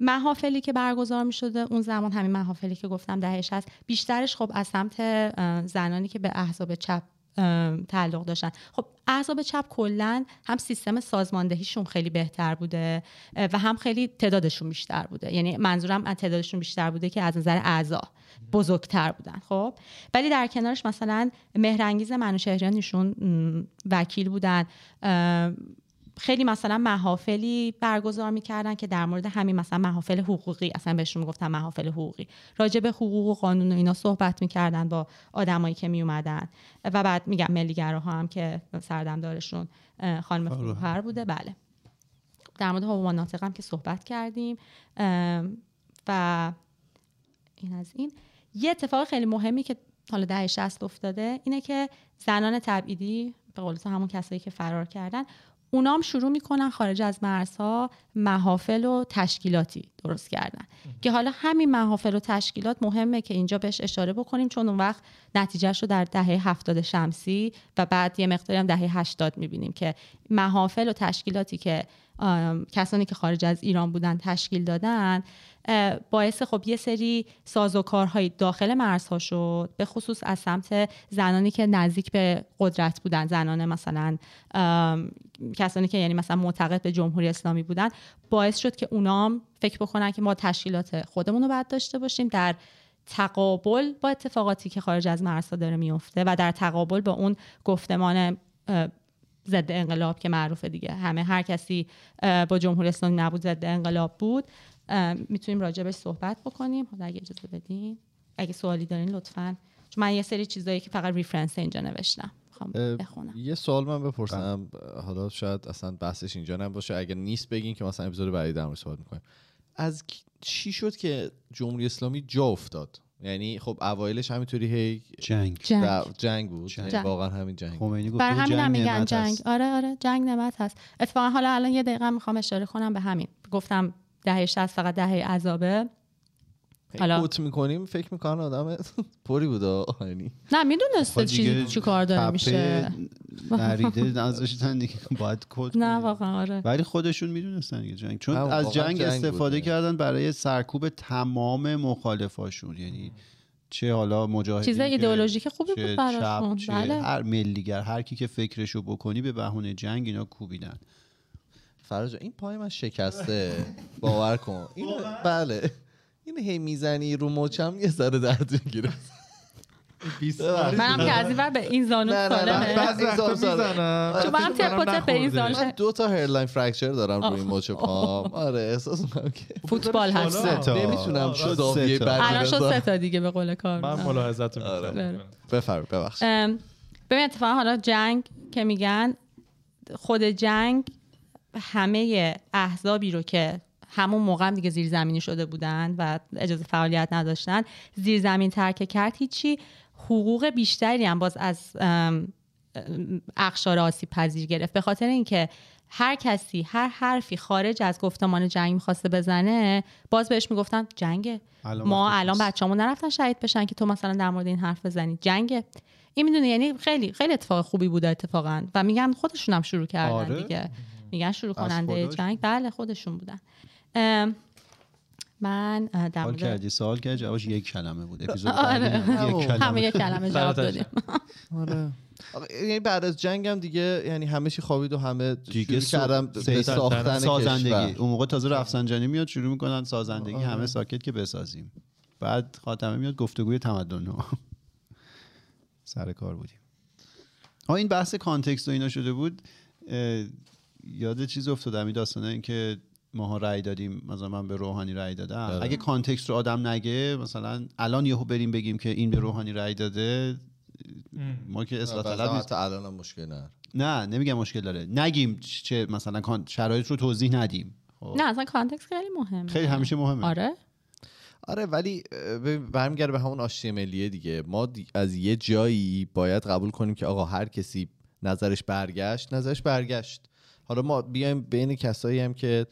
Speaker 2: محافلی که برگزار می شده اون زمان همین محافلی که گفتم دهش هست بیشترش خب از سمت زنانی که به احزاب چپ تعلق داشتن. خب احزاب چپ کلا هم سیستم سازماندهیشون خیلی بهتر بوده و هم خیلی تعدادشون بیشتر بوده. یعنی منظورم از تعدادشون بیشتر بوده که از نظر اعضا بزرگتر بودن. خب؟ ولی در کنارش مثلا مهرنگیز منوشهریان ایشون وکیل بودن خیلی مثلا محافلی برگزار می‌کردن که در مورد همین مثلا محافل حقوقی اصلا بهشون می‌گفتن محافل حقوقی. راجع به حقوق و قانون و اینا صحبت می‌کردن با آدمایی که میومدن و بعد میگم ملیگراها هم که سردمدارشون خانم
Speaker 3: فروهر.
Speaker 2: فروهر بوده. بله. در مورد حقوق ناطق هم که صحبت کردیم. و این از این. یه اتفاق خیلی مهمی که حالا دهه 60 افتاده اینه که زنان تبعیدی به قول همون کسایی که فرار کردن اونام شروع می‌کنن خارج از مرزها محافل و تشکیلاتی درست کردن. که حالا همین محافل و تشکیلات مهمه که اینجا بهش اشاره بکنیم چون اون وقت نتیجهش رو در دهه هفتاد شمسی و بعد یه مقداری هم دهه 80 می‌بینیم که محافل و تشکیلاتی که کسانی که خارج از ایران بودن تشکیل دادن باعث خب یه سری سازوکارهای داخل مرزها شد به خصوص از سمت زنانی که نزدیک به قدرت بودن زنان مثلا کسانی که یعنی مثلا معتقد به جمهوری اسلامی بودن. باعث شد که اونام فکر بکنن که ما تشکیلات خودمون رو باید داشته باشیم. در تقابل با اتفاقاتی که خارج از مرزها داره میفته و در تقابل با اون گفتمان ضد انقلاب که معروفه دیگه. همه هر کسی با جمهوری اسلامی نبود ضد انقلاب بود. می‌تونیم راجبش صحبت بکنیم. حالا اگه اجازه بدین. اگه سوالی دارین لطفا. چون من یه سری چیزایی که فقط ریفرنس اینجا نوشتم. بخونم.
Speaker 1: یه سوال من بپرسم. حالا شاید اصلا بحثش اینجا نباشه. اگر نیست بگین که مثلا اپیزود بعدی در موردش صحبت می‌کنیم. از چی شد که جمهوری اسلامی جا افتاد؟ یعنی خب اوایلش همینطوری هی
Speaker 3: جنگ.
Speaker 2: جنگ.
Speaker 1: جنگ بود.
Speaker 3: جنگ.
Speaker 1: یعنی واقعا همین جنگ.
Speaker 3: خمینی گفت
Speaker 2: بر همین هم میگن جنگ.
Speaker 3: هست.
Speaker 2: آره آره جنگ نعمت هست اتفاقا حالا الان یه دقیقه می‌خوام اشاره کنم به همین. گفتم دهه 60 فقط دهه عذابه. حالا-
Speaker 1: حالا می‌کنیم. فکر می‌کنن آدم پری بود آه. یعنی
Speaker 2: نه می‌دونسته
Speaker 3: خب
Speaker 2: چی چی کار داره میشه.
Speaker 3: نریده نذاشتن دیگه باید کد
Speaker 2: نه. واقعا آره.
Speaker 3: ولی خودشون می‌دونستن دیگه جنگ. چون از جنگ,
Speaker 1: جنگ
Speaker 3: استفاده
Speaker 1: بوده.
Speaker 3: کردن برای سرکوب تمام مخالفاشون. یعنی چه حالا مجاهدین
Speaker 2: چیز
Speaker 3: که-
Speaker 2: ایدئولوژیک خوبی بود براشون. بله.
Speaker 3: هر ملی‌گرا هر کی که فکرشو بکنی به بهونه جنگ اینا کوبیدن.
Speaker 1: فرج این پای من شکسته. باور کن. اینو بله. این هی می‌زنی رو مچم یه ذره درد می‌گیره
Speaker 2: منم که از این ور به این زانو. سالمه
Speaker 4: بعضی وقتا
Speaker 2: چون منم تپ و تپ به این زانو
Speaker 1: من دو تا hairline fracture دارم روی. مچ پام آره احساس می‌کنم که
Speaker 2: فوتبال هست
Speaker 3: سه تا.
Speaker 1: نمی‌تونم
Speaker 3: شد
Speaker 1: زاویه
Speaker 3: سه تا.
Speaker 1: بعدی
Speaker 2: الان شد. سه تا دیگه به قول کار
Speaker 4: من ملاحظت
Speaker 1: آره.
Speaker 4: می‌کنم.
Speaker 1: بفرم ببخش
Speaker 2: ام، ببین اتفاقا حالا جنگ که میگن خود جنگ همه احزابی رو که همون موقع هم دیگه زیرزمینی شده بودن و اجازه فعالیت نداشتن. زیرزمین ترک کرد هیچی. حقوق بیشتری هم باز از اقشار آسیب پذیر گرفت. به خاطر اینکه هر کسی هر حرفی خارج از گفتمان جنگ می‌خواسته بزنه باز بهش می‌گفتن جنگه. ما الان. بچه‌مون نرفتن شهید بشن که تو مثلا در مورد این حرف بزنی. جنگه. این می‌دونی یعنی خیلی خیلی اتفاق خوبی بوده اتفاقا. و میگن خودشون هم شروع کردن
Speaker 3: آره؟
Speaker 2: دیگه. میگن شروع کننده؟ جنگ. بله خودشون بودن. من در مورد
Speaker 3: کردی؟ سوال کردی؟ جوابش یک کلمه بود. اپیزود
Speaker 2: آره.
Speaker 3: بعدی هم یک کلمه.
Speaker 2: همه جواب. دادیم.
Speaker 1: آره. یعنی بعد از جنگ هم دیگه یعنی همه چی خوابید و همه
Speaker 3: دیگه
Speaker 1: کردن به ساختن
Speaker 3: سازندگی.
Speaker 1: کشور.
Speaker 3: اون موقع تازه رفسنجانی میاد شروع می‌کنن سازندگی
Speaker 1: آره.
Speaker 3: همه ساکت که بسازیم. بعد خاتمی میاد گفتگوی تمدن ها سر کار بودیم. ها این بحث context و اینا شده بود. یاد چیز افتادم این داستانه این که ماها رأی دادیم مثلا من به روحانی رأی دادم.
Speaker 1: بله.
Speaker 3: اگه context رو آدم نگه مثلا الان یهو بریم بگیم که این به روحانی رأی داده ما که اصلاح طلب نیست.
Speaker 1: الان هم مشکل نه
Speaker 3: نه نمیگم مشکل داره. نگیم چه مثلا شرایط رو توضیح ندیم. خب.
Speaker 2: نه اصلا کانتکست خیلی مهمه.
Speaker 3: خیلی همیشه مهمه.
Speaker 2: آره.
Speaker 1: آره ولی برمیگرده به همون آشتی ملیه دیگه. ما دی- از یه جایی باید قبول کنیم که آقا هر کسی نظرش برگشت نظرش برگشت. حالا ما بیایم بین کسایی هم که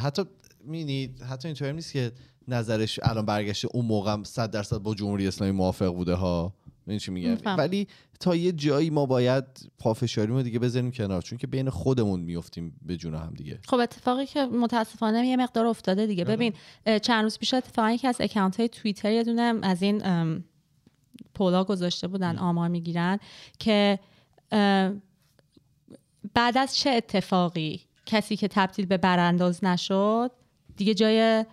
Speaker 1: حتی مینی حتی اینطوری نیست که نظرش الان برگشته اون موقع 100 درصد با جمهوری اسلامی موافق بوده ها. این چی میگم. ولی تا یه جایی ما باید پافشاریمو دیگه بذاریم کنار چون که بین خودمون میفتیم به جون هم دیگه.
Speaker 2: خب اتفاقی که متاسفانه یه مقدار افتاده دیگه. ببین اه، چند روز پیش اتفاقی که از اکانت های توییتر یه دونه از این پولا گذاشته بودن آمار می‌گیرن که بعد از چه اتفاقی کسی که تبدیل به برانداز نشد دیگه جای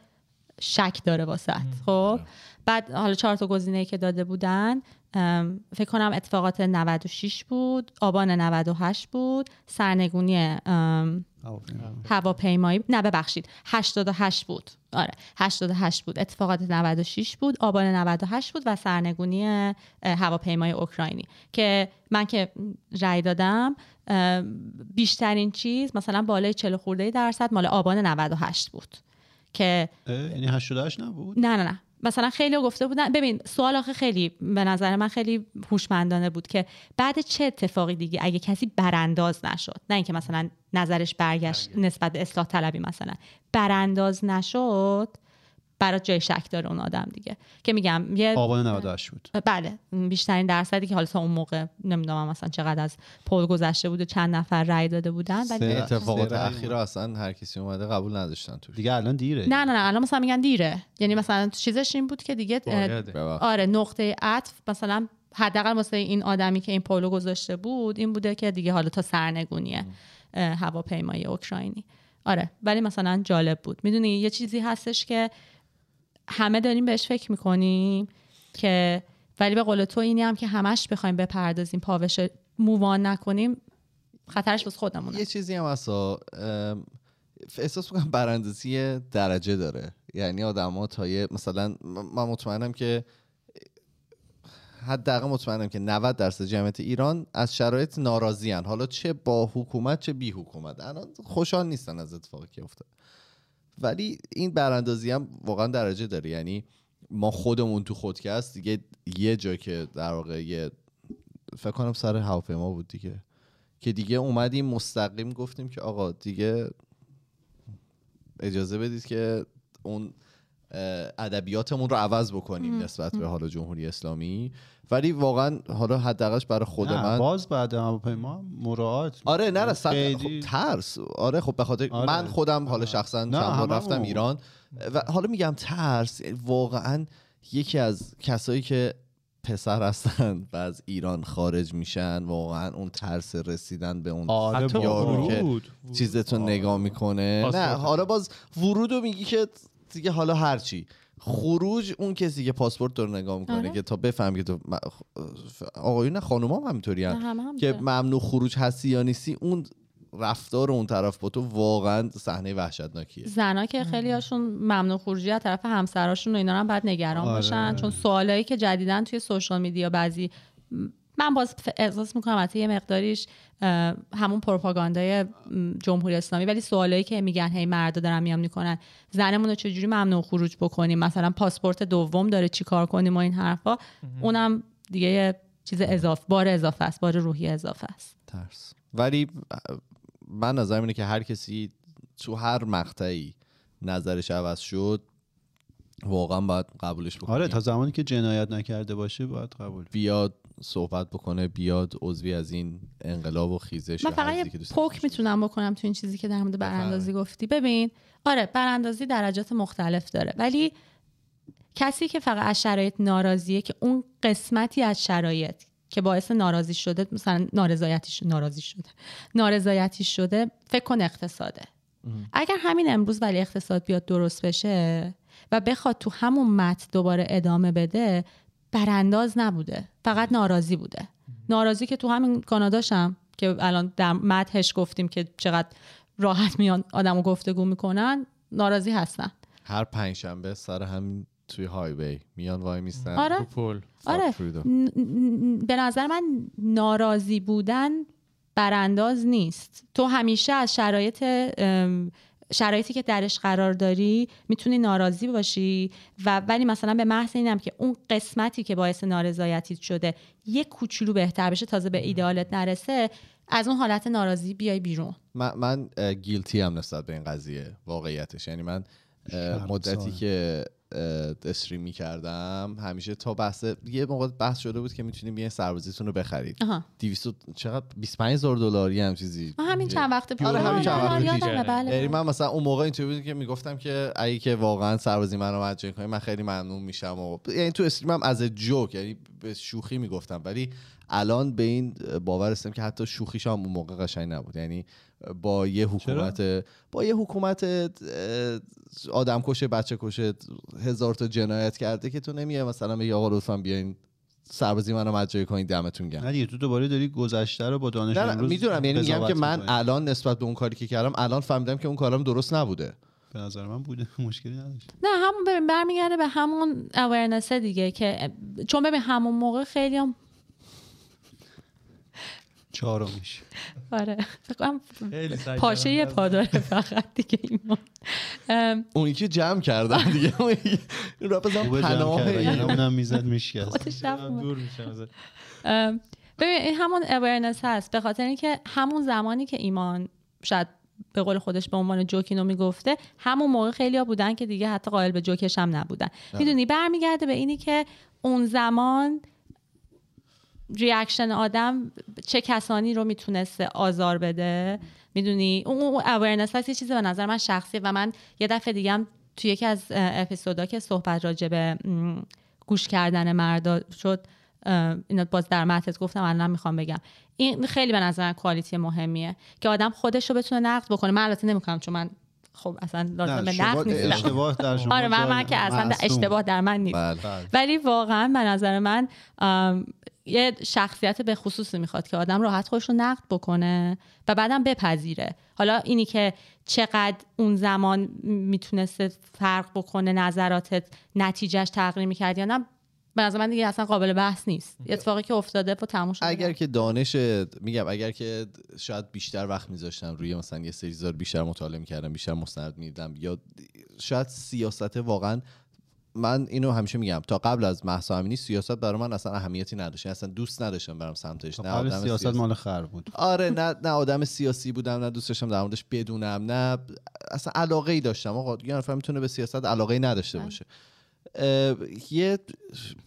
Speaker 2: شک داره واسه خب؟ بعد حالا چهار تا گزینه که داده بودن فکر کنم اتفاقات 96 بود آبان 98 بود سرنگونی هواپیمایی. نه ببخشید 88 بود. آره 88 بود. اتفاقات 96 بود آبان 98 بود و سرنگونی هواپیمای اوکراینی. که من که رأی دادم بیشترین چیز مثلا بالای 40 خورده درصد مال آبان 98 بود. که
Speaker 3: یعنی 88 نبود؟
Speaker 2: نه نه نه. مثلا خیلی گفته بودن ببین سوال آخه خیلی به نظر من خیلی هوشمندانه بود که بعد چه اتفاقی دیگه اگه کسی برانداز نشد نه اینکه مثلا نظرش برگشت. نسبت به اصلاح طلبی مثلا برانداز نشد برات جای شک داره اون آدم دیگه. که میگم یه
Speaker 3: آبان 98 بود.
Speaker 2: بله بیشترین درصدی که حالا تا اون موقع نمی‌دونم مثلا چقدر از پول گذشته بود و چند نفر رأی داده بودن ولی
Speaker 1: اتفاقات اخیر اصلا هر کسی اومده قبول نداشتن توش.
Speaker 3: دیگه الان دیره.
Speaker 2: نه نه نه الان مثلا میگن دیره. یعنی مثلا چیزش این بود که دیگه. آره نقطه عطف مثلا حداقل واسه این آدمی که این پولو گذاشته بود این بوده که دیگه حالا تا سرنگونیه هواپیمای اوکراینی. آره ولی مثلا جالب بود. می‌دونی یه چیزی هستش که همه داریم بهش فکر می‌کنیم که ولی به قول تو اینی هم که همش بخوایم بپردازیم پاوش مووان نکنیم خطرش واسه خودمونه.
Speaker 1: یه چیزی هم ام، احساس می‌کنم براندازی درجه داره. یعنی آدم تا یه مثلا من مطمئنم که حداقل مطمئنم که 90 درصد جمعیت ایران از شرایط ناراضی هن. حالا چه با حکومت چه بی حکومت. الان خوشحال نیستن از اتفاقی که افتاد. ولی این براندازی هم واقعا درجه داره. یعنی ما خودمون تو خودکست دیگه یه جا که در واقع یه فکر کنم سر هواپیما بود دیگه که دیگه اومدیم مستقیم گفتیم که آقا دیگه اجازه بدید که اون ادبیاتمون رو عوض بکنیم نسبت به حالا جمهوری اسلامی. ولی واقعا حالا حداقلش برای خود
Speaker 3: نه،
Speaker 1: من
Speaker 3: باز بعد هواپیما مراعات.
Speaker 1: آره نه نه خب ترس. آره خب به خاطر
Speaker 3: آره.
Speaker 1: من خودم حالا
Speaker 3: آره.
Speaker 1: شخصا
Speaker 3: نه،
Speaker 1: چند بار. رفتم ایران. و حالا میگم ترس واقعا یکی از کسایی که پسر هستن و از ایران خارج میشن واقعا اون ترس رسیدن به اون
Speaker 3: آره
Speaker 4: حتی
Speaker 1: یارو که
Speaker 4: ورود.
Speaker 1: چیزتون نگاه می‌کنه. نه
Speaker 4: پاسپورت.
Speaker 1: حالا باز ورود رو میگی که دیگه حالا هرچی خروج اون کسی که پاسپورت رو نگاه می‌کنه
Speaker 2: آره.
Speaker 1: که تا بفهم که تو م- آقایون نه خانوما هم همینطوری
Speaker 2: هم
Speaker 1: که. ممنوع خروج هستی یا نیستی اون رفتار اون طرف با تو واقعا صحنه وحشتناکیه
Speaker 2: زنا که خیلی هاشون ممنوع خروجی از طرف همسراشون و اینا هم باید نگران
Speaker 3: آره.
Speaker 2: باشن چون سوالایی که جدیدن توی سوشال میدیا بعضی من باز احساس می‌کنم حتی یه مقداریش همون پروپاگاندای جمهوری اسلامی ولی سوالایی که میگن هی مردا دارن میام می‌کنن زنمون رو چجوری ممنوع خروج بکنیم؟ مثلا پاسپورت دوم داره چی کار کنیم و این حرفا. اونم دیگه یه چیز اضافه بار اضافه است بار روحی اضافه است.
Speaker 1: ترس. ولی من نظرم اینه که هر کسی تو هر مقطعی نظرش عوض شد واقعا باید قبولش بکنه.
Speaker 3: آره تا زمانی که جنایت نکرده باشه باید قبول.
Speaker 1: بیاد صحبت بکنه بیاد عضوی از این انقلاب و خیزش
Speaker 2: من فقط یه پوک می‌تونم بکنم تو این چیزی که در مورد براندازی گفتی. ببین آره براندازی درجات مختلف داره ولی کسی که فقط از شرایط ناراضیه که اون قسمتی از شرایط که باعث ناراضی شده مثلا نارضایتیش ناراضی شده نارضایتی شده فکر کن اقتصاده. اگر همین امروز ولی اقتصاد بیاد درست بشه و بخواد تو همون متن دوباره ادامه بده برانداز نبوده. فقط ناراضی بوده. ناراضی که تو همین کاناداشم که الان در متنش گفتیم که چقدر راحت میان آدمو گفتگو می‌کنن ناراضی هستن.
Speaker 1: هر پنجشنبه سر همین توی هایوی میان وای میستن.
Speaker 2: آره.
Speaker 4: رو پل.
Speaker 2: آره. ن- ن- به نظر من ناراضی بودن برانداز نیست. تو همیشه از شرایط شرایطی که درش قرار داری می‌تونی ناراضی باشی و ولی مثلا به محض اینم که اون قسمتی که باعث نارضایتیت شده یه کوچولو بهتر بشه تازه به ایدئالت نرسه از اون حالت ناراضی بیای بیرون.
Speaker 1: من, من گیلتی هم نسبت به این قضیه واقعیتش. یعنی من مدتی. که استریم می‌کردم. همیشه تا بحث یه موقع بحث شده بود که می‌تونیم یه سربازیتون رو بخرید.
Speaker 2: آها.
Speaker 1: 200 و- چقدر؟ 25 هزار دلاری هم چیزی.
Speaker 2: آه، همین چند وقت پیش.
Speaker 1: آره، همین چند وقت
Speaker 2: یادمه،
Speaker 1: پیش.
Speaker 2: بله
Speaker 1: یعنی من مثلا اون موقع اینطوری بود که می‌گفتم که اگه که واقعا سربازی منو مجانی کنی من خیلی ممنون میشم و یعنی تو استریمم از جوک یعنی به شوخی می‌گفتم. ولی الان به این باور هستم که حتی شوخیش هم اون موقع قشنگ نبود. یعنی با یه حکومت با یه حکومت آدم کشه بچه کشه هزار تا جنایت کرده که تو نمیای مثلا به آقا لطفا بیاین سربازی منو مجانی کنید دمتون گرم.
Speaker 3: نه دیگه تو دوباره داری گذشته رو با دانش
Speaker 1: نه نه
Speaker 3: امروز
Speaker 1: می‌دونم یعنی میگم که من. الان نسبت به اون کاری که کردم الان فهمیدم که اون کارم درست نبوده.
Speaker 3: به نظر من بوده مشکلی نداشت.
Speaker 2: نه همون ببین برمیگرده به همون اورنس دیگه که چون ببین همون موقع خیلی هم
Speaker 3: چهارمیش
Speaker 2: آره.
Speaker 4: سعی
Speaker 2: پاشه یه
Speaker 4: کردم.
Speaker 2: پا داره فقط دیگه ایمان ام،
Speaker 1: اونی که جمع کردم دیگه. اون یکی- این را بزنم
Speaker 3: خوبه جمع
Speaker 1: پناه
Speaker 3: کرده
Speaker 1: این.
Speaker 3: یعنی اونم می‌زد میشکست.
Speaker 4: دور میشم
Speaker 2: ببین این همون اورنس هست. به خاطر اینکه همون زمانی که ایمان شاید به قول خودش به عنوان جوکینو می‌گفته همون موقع خیلی بودن که دیگه حتی قائل به جوکش هم نبودن. می‌دونی؟ برمیگرده به اینی که اون زمان reaction آدم چه کسانی رو می‌تونسته آزار بده؟ می‌دونی؟ اون awareness هست یه چیزی به نظر من شخصیه و من یه دفعه دیگه هم توی یکی از اپیزودا که صحبت راجع به گوش کردن مردا شد اینا باز در متت گفتم الان می‌خوام بگم. این خیلی به نظر quality مهمیه که آدم خودش رو بتونه نقد بکنه. من البته نمی‌کنم چون من خب اصلا لازم به نقد نیستم.
Speaker 3: اشتباه در شما
Speaker 2: آره من, من که اصلا. اشتباه در من نیست.
Speaker 1: بله.
Speaker 2: ولی واقعا به نظر من یه شخصیت به خصوصی می‌خواد که آدم راحت خودش رو نقد بکنه و بعدم بپذیره. حالا اینی که چقدر اون زمان می‌تونسته فرق بکنه نظراتت نتیجهش تغییر می‌کرد یا نه به نظر من دیگه اصلا قابل بحث نیست. اتفاقی که افتاده و تموم
Speaker 1: اگر که دانش میگم اگر که شاید بیشتر وقت میذاشتم روی مثلا یه سری بیشتر مطالعه می‌کردم بیشتر مستند میدم یا شاید سیاست واقعا من اینو همیشه میگم تا قبل از مهسا امینی سیاست برای من اصلا اهمیتی نداشت. یعنی اصلا دوست نداشتم برم سمتش. نه
Speaker 3: قبل
Speaker 1: آدم
Speaker 3: سیاست
Speaker 1: سیاسی.
Speaker 3: مال خر بود.
Speaker 1: آره نه نه آدم سیاسی بودم نه دوست داشتم در موردش بدونم نه اصلا علاقه ای داشتم. آقا یه نفر می‌تونه به سیاست علاقه ای نداشته باشه. اه، یه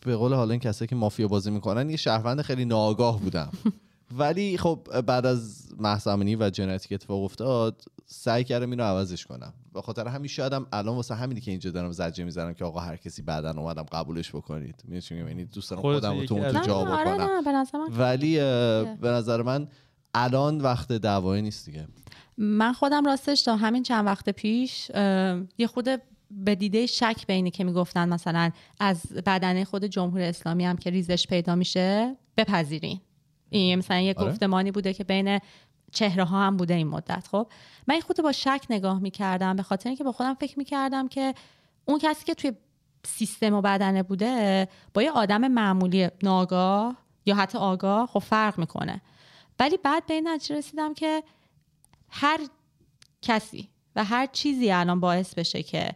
Speaker 1: به قول حالا این کسایی که مافیا بازی می‌کنن یه شهروند خیلی ناآگاه بودم. ولی خب بعد از مهسا امینی و جنایتی که اتفاق افتاد سعی کردم اینو عوضش کنم. به خاطر همین شایدم الان واسه همینی که اینجا دارم زجه می‌زنم که آقا هر کسی بعدا اومدم قبولش بکنید. می‌دونی یعنی دوست دارم خودم رو تو اون تو جا
Speaker 2: آره
Speaker 1: بکنم. ولی به نظر من الان وقت دعوایی نیست دیگه.
Speaker 2: من خودم راستش تا همین چند وقت پیش یه خود به دیده شک به اینی که می‌گفتن مثلا از بدنه خود جمهوری اسلامی هم که ریزش پیدا میشه بپذیرین. این مثلا یه
Speaker 1: آره.
Speaker 2: گفتمانی بوده که بین چهره ها هم بوده این مدت. خب من این خود با شک نگاه می‌کردم به خاطر اینکه با خودم فکر می‌کردم که اون کسی که توی سیستم و بدنه بوده با یه آدم معمولی ناگاه یا حتی آگاه خب فرق می‌کنه. ولی بعد به این نتیجه رسیدم که هر کسی و هر چیزی الان باعث بشه که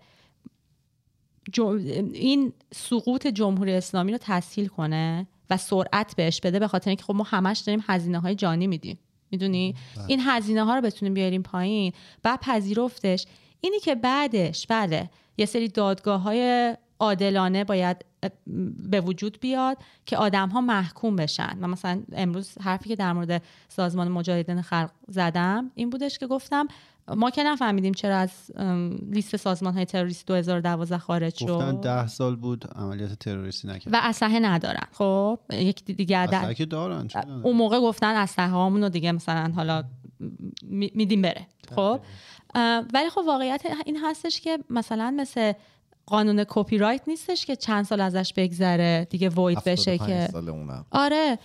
Speaker 2: این سقوط جمهوری اسلامی رو تسهیل کنه و سرعت بهش بده به خاطر اینکه خب ما همش داریم هزینه های جانی میدیم. می‌دونی؟ این هزینه ها رو بتونیم بیاریم پایین. و پذیرفتش. اینی که بعدش بله یه سری دادگاه های عادلانه باید به وجود بیاد که آدم ها محکوم بشن. و مثلا امروز حرفی که در مورد سازمان مجاهدین خلق زدم این بودش که گفتم ما که نفهمیدیم چرا از لیست سازمان های تروریستی 2012 خارج شد.
Speaker 3: گفتن ده سال بود عملیات تروریستی نکرد.
Speaker 2: و اسلحه ندارن. خب یک دیگه در-
Speaker 3: اصلا که دارن؟
Speaker 2: اون موقع گفتن اسلحه هامون رو دیگه مثلا حالا می- میدیم بره. خب ولی خب واقعیت این هستش که مثلا مثل قانون کپی رایت نیستش که چند سال ازش بگذره دیگه وید بشه
Speaker 1: 75
Speaker 2: که.
Speaker 1: سال اونم.
Speaker 2: آره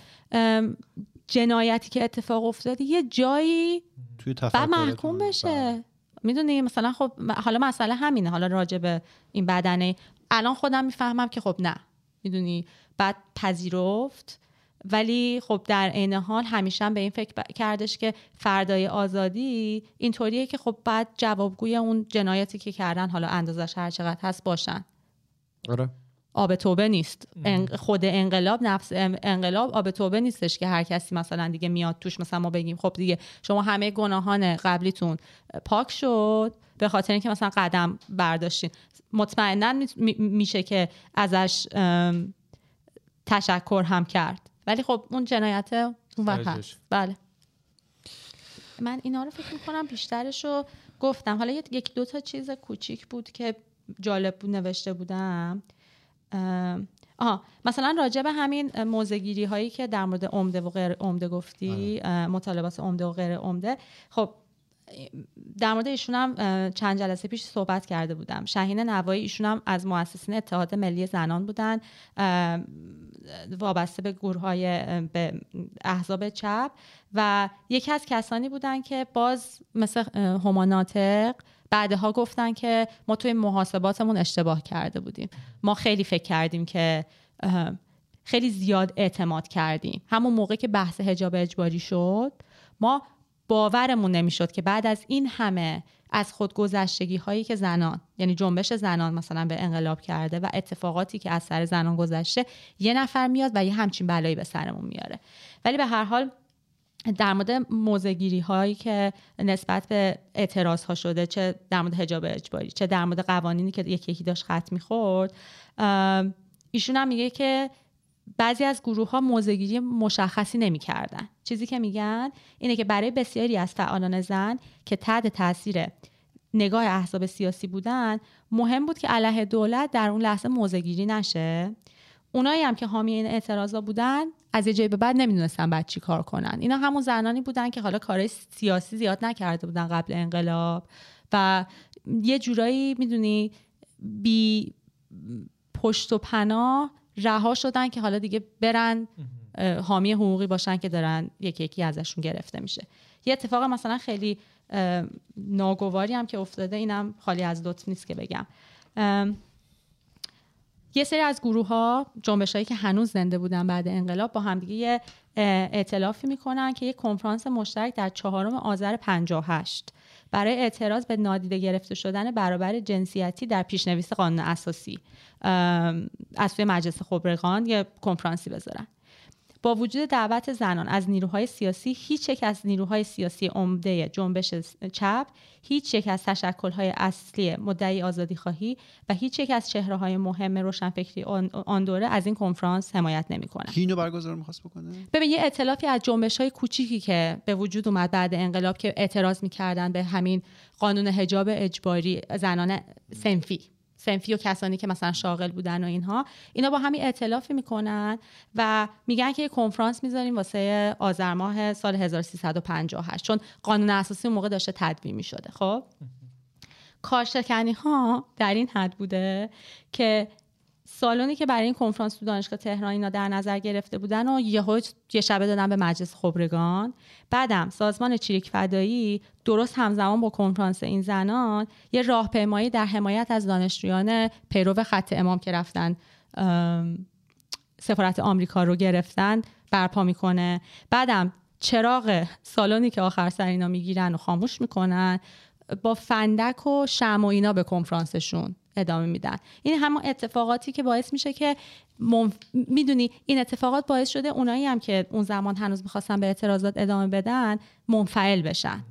Speaker 2: جنایتی که اتفاق افتاده یه جایی
Speaker 3: توی
Speaker 2: بعد
Speaker 3: تفکرتون
Speaker 2: محکوم
Speaker 3: بله.
Speaker 2: بشه. می‌دونی مثلا خب حالا مسئله همینه. حالا راجع به این بدنه. الان خودم می‌فهمم که خب نه. می‌دونی؟ بعد پذیرفت. ولی خب در عین حال همیشه هم به این فکر ب- کردش که فردای آزادی اینطوریه که خب بعد جوابگوی اون جنایتی که کردن حالا اندازش هر چقدر هست باشن.
Speaker 1: آره.
Speaker 2: آب توبه نیست. خود انقلاب نفس انقلاب آب توبه نیستش که هر کسی مثلا دیگه میاد توش مثلا ما بگیم خب دیگه شما همه گناهان قبلیتون. پاک شد به خاطر اینکه مثلا قدم برداشتین. مطمئنا می- می- میشه که ازش تشکر هم کرد. ولی خب اون جنایت اون وقت. هست. بله. من اینا رو فکر می‌کنم بیشترش رو گفتم. حالا یک دو تا چیز کوچیک بود که جالب بود نوشته بودم. آها مثلا راجع به همین موزگیری هایی که در مورد عمده و غیر عمده گفتی اه، مطالبات عمده و غیر عمده. خب در مورد ایشون هم چند جلسه پیش صحبت کرده بودم. شهین نوایی ایشون هم از مؤسسین اتحاد ملی زنان بودن. وابسته به گروه های به احزاب چپ. و یکی از کسانی بودن که باز مثل اه، هما ناطق بعدها گفتن که ما توی محاسباتمون اشتباه کرده بودیم. ما خیلی فکر کردیم که خیلی زیاد اعتماد کردیم. همون موقع که بحث حجاب اجباری شد ما باورمون نمی‌شد که بعد از این همه از خودگذشتگی هایی که زنان یعنی جنبش زنان مثلا به انقلاب کرده و اتفاقاتی که از سر زنان گذشته یه نفر میاد و یه همچین بلایی به سرمون میاره. ولی به هر حال در مورد موزگیری هایی که نسبت به اعتراض ها شده چه در مورد حجاب اجباری چه در مورد قوانینی که یکی یکی داشت خط می‌خورد ایشون هم میگه که بعضی از گروه ها موزگیری مشخصی نمی‌کردن. چیزی که میگن اینه که برای بسیاری از فعالان زن که تحت تاثیر نگاه احزاب سیاسی بودن مهم بود که علیه دولت در اون لحظه موزگیری نشه. اونایی هم که حامی این اعتراضا بودن از یه جایی به بعد نمی‌دونستن بعد چی کار کنن. اینا همون زنانی بودن که حالا کارهای سیاسی زیاد نکرده بودن قبل انقلاب و یه جورایی می‌دونی بی پشت و پناه رها شدن که حالا دیگه برن حامی حقوقی باشن که دارن یکی یکی ازشون گرفته میشه. یه اتفاق مثلا خیلی ناگواری هم که افتاده اینم خالی از لطف نیست که بگم. یه سری از گروه ها جنبش هایی که هنوز زنده بودن بعد انقلاب با همدیگه یه اعتلافی می‌کنن که یک کنفرانس مشترک در چهارم آذر 58 برای اعتراض به نادیده گرفته شدن برابر جنسیتی در پیشنویس قانون اساسی از سوی مجلس خبرگان یه کنفرانسی بذارن. با وجود دعوت زنان از نیروهای سیاسی هیچ یک از نیروهای سیاسی عمده جنبش چپ هیچ یک از تشکلهای اصلی مدعی آزادی خواهی و هیچ یک از چهره های مهم روشنفکری آن دوره از این کنفرانس حمایت نمی‌کنه.
Speaker 3: کی اینو برگزار می‌خواست بکنه؟
Speaker 2: ببین یه اطلافی از جنبش های کوچیکی که به وجود اومد بعد انقلاب که اعتراض می‌کردن به همین قانون حجاب اجباری زنان سنفی. سنفی و کسانی که مثلا شاغل بودن و اینها اینا با همین اعتلافی می‌کنن و میگن که یه کنفرانس می‌ذاریم واسه آذر ماه سال 1358 چون قانون اساسی اون موقع داشته تدوین می‌شده خب؟ کارشکنی ها در این حد بوده که سالونی که برای این کنفرانس تو دانشگاه تهران اینا در نظر گرفته بودن و یهو یه شبه دادن به مجلس خبرگان. بعدم سازمان چریک فدایی درست همزمان با کنفرانس این زنان یه راهپیمایی در حمایت از دانشجویان پیرو خط امام که رفتن سفارت آمریکا رو گرفتن برپا می‌کنه. بعدم چراغ سالونی که آخر سر اینا می‌گیرن و خاموش می‌کنن با فندک و شم و اینا به کنفرانسشون. ادامه میدن. این همون اتفاقاتی که باعث میشه که می‌دونی این اتفاقات باعث شده اونایی هم که اون زمان هنوز می‌خواستن به اعتراضات ادامه بدن منفعل بشن.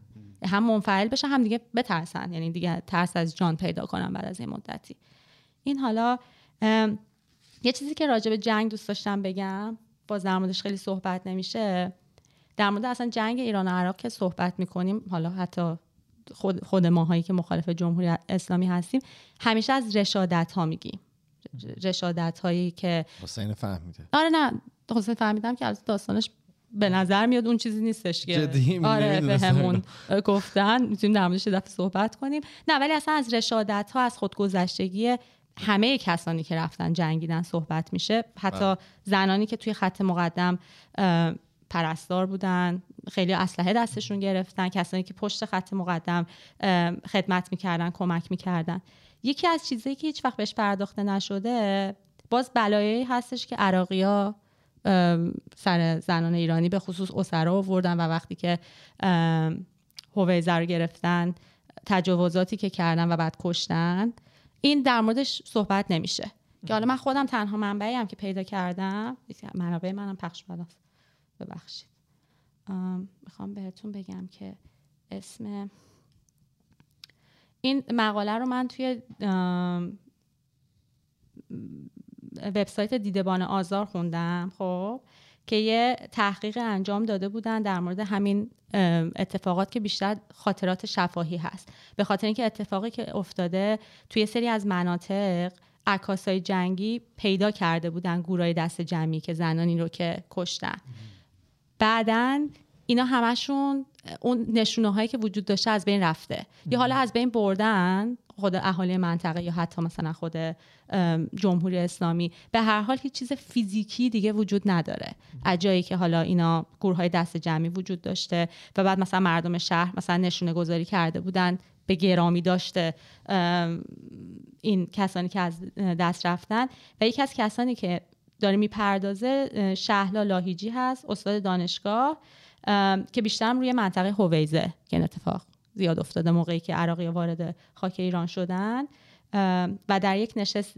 Speaker 2: هم منفعل بشن هم دیگه بترسن. یعنی دیگه ترس از جان پیدا کنن بعد از این مدتی. این حالا یه چیزی که راجع به جنگ دوست داشتم بگم با در موردش خیلی صحبت نمیشه. در مورد اصلا جنگ ایران و عراق که صحبت می‌کنیم حالا حتی خود, خود ماهایی که مخالف جمهوری اسلامی هستیم همیشه از رشادت ها میگیم رشادت هایی که
Speaker 1: حسین فهمیده.
Speaker 2: آره نه حسین فهمیدم که از داستانش به نظر میاد اون چیزی نیستش که آره به همون گفتن. می‌تونیم در موردش دفعه صحبت کنیم. نه ولی اصلا از رشادت ها از خودگذشتگی همه کسانی که رفتن جنگیدن صحبت میشه. حتی بله. زنانی که توی خط مقدم پرستار بودن خیلی اسلحه دستشون گرفتن کسانی که پشت خط مقدم خدمت می‌کردن کمک می‌کردن. یکی از چیزایی که هیچ وقت بهش پرداخته نشده باز بلایایی هستش که عراقیا سر زنان ایرانی به خصوص اسرا آوردن و وقتی که هویزه رو گرفتن تجاوزاتی که کردن و بعد کشتن این در موردش صحبت نمیشه. که حالا من خودم تنها منبعی هم که پیدا کردم. منابع منم پخش بلاست ببخشید. می‌خوام بهتون بگم که اسم این مقاله رو من توی وبسایت دیدبان آزار خوندم خب که یه تحقیق انجام داده بودن در مورد همین اتفاقات که بیشتر خاطرات شفاهی هست. به خاطر اینکه اتفاقی که افتاده توی سری از مناطق عکاسای جنگی پیدا کرده بودن گورای دست جمعی که زنانی رو که کشتن. بعدا اینا همشون اون نشونه هایی که وجود داشته از بین رفته. یا حالا از بین بردن خود اهالی منطقه یا حتی مثلا خود جمهوری اسلامی به هر حال هیچ چیز فیزیکی دیگه وجود نداره. از جایی که حالا اینا گروه های دست جمعی وجود داشته و بعد مثلا مردم شهر مثلا نشونه گذاری کرده بودن به گرامی داشته این کسانی که از دست رفتن. و یکی از کسانی که داره می‌پردازه شهلا لاهیجی هست استاد دانشگاه که بیشتر روی منطقه هویزه که این اتفاق زیاد افتاده موقعی که عراقی وارد خاک ایران شدن. و در یک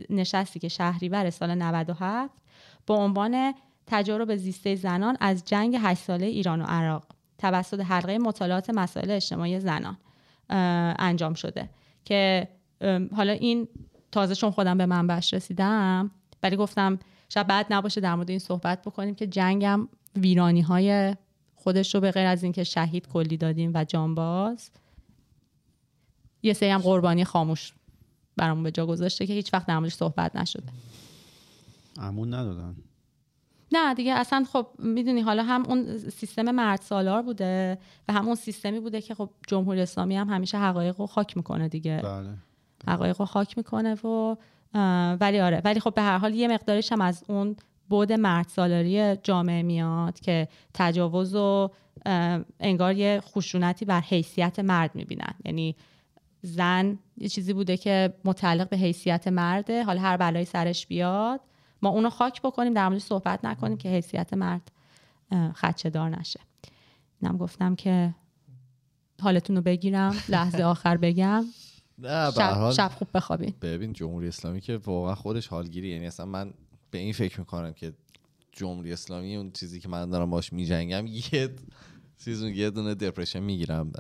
Speaker 2: نشستی که شهریور سال 97 با عنوان تجارب زیسته زنان از جنگ هشت ساله ایران و عراق توسط حلقه مطالعات مسائل اجتماعی زنان انجام شده. که حالا این تازه چون خودم به منبعش رسیدم ولی گفتم شاید بعد نباشه در مورد این صحبت بکنیم که جنگم ویرانی های خودش رو به غیر از اینکه شهید کلی دادیم و جانباز یه سری هم قربانی خاموش برامون به جا گذاشته که هیچ وقت در موردش صحبت نشده.
Speaker 3: امون ندادن.
Speaker 2: نه دیگه اصلا خب می‌دونی حالا هم اون سیستم مرد سالار بوده و هم اون سیستمی بوده که خب جمهوری اسلامی هم همیشه حقایق رو خاک می‌کنه دیگه.
Speaker 3: بله.
Speaker 2: حقایق رو خاک می‌کنه و ولی آره. ولی خب به هر حال یه مقدارش هم از اون بود مرد سالاری جامعه میاد که تجاوز و انگار یه خشونتی بر حیثیت مرد می‌بینن. یعنی زن یه چیزی بوده که متعلق به حیثیت مرده. حالا هر بلایی سرش بیاد ما اونو خاک بکنیم در موردش صحبت نکنیم که حیثیت مرد خدشه دار نشه. اینم گفتم که حالتون رو بگیرم لحظه آخر بگم.
Speaker 1: نه
Speaker 2: شب,
Speaker 1: حال
Speaker 2: شب خوب بخوابین.
Speaker 1: ببین جمهوری اسلامی که واقعا خودش حالگیری یعنی اصلا من به این فکر می‌کنم که جمهوری اسلامی اون چیزی که من دارم باش میجنگم یه چیز یه دونه دپرشن می‌گیرم.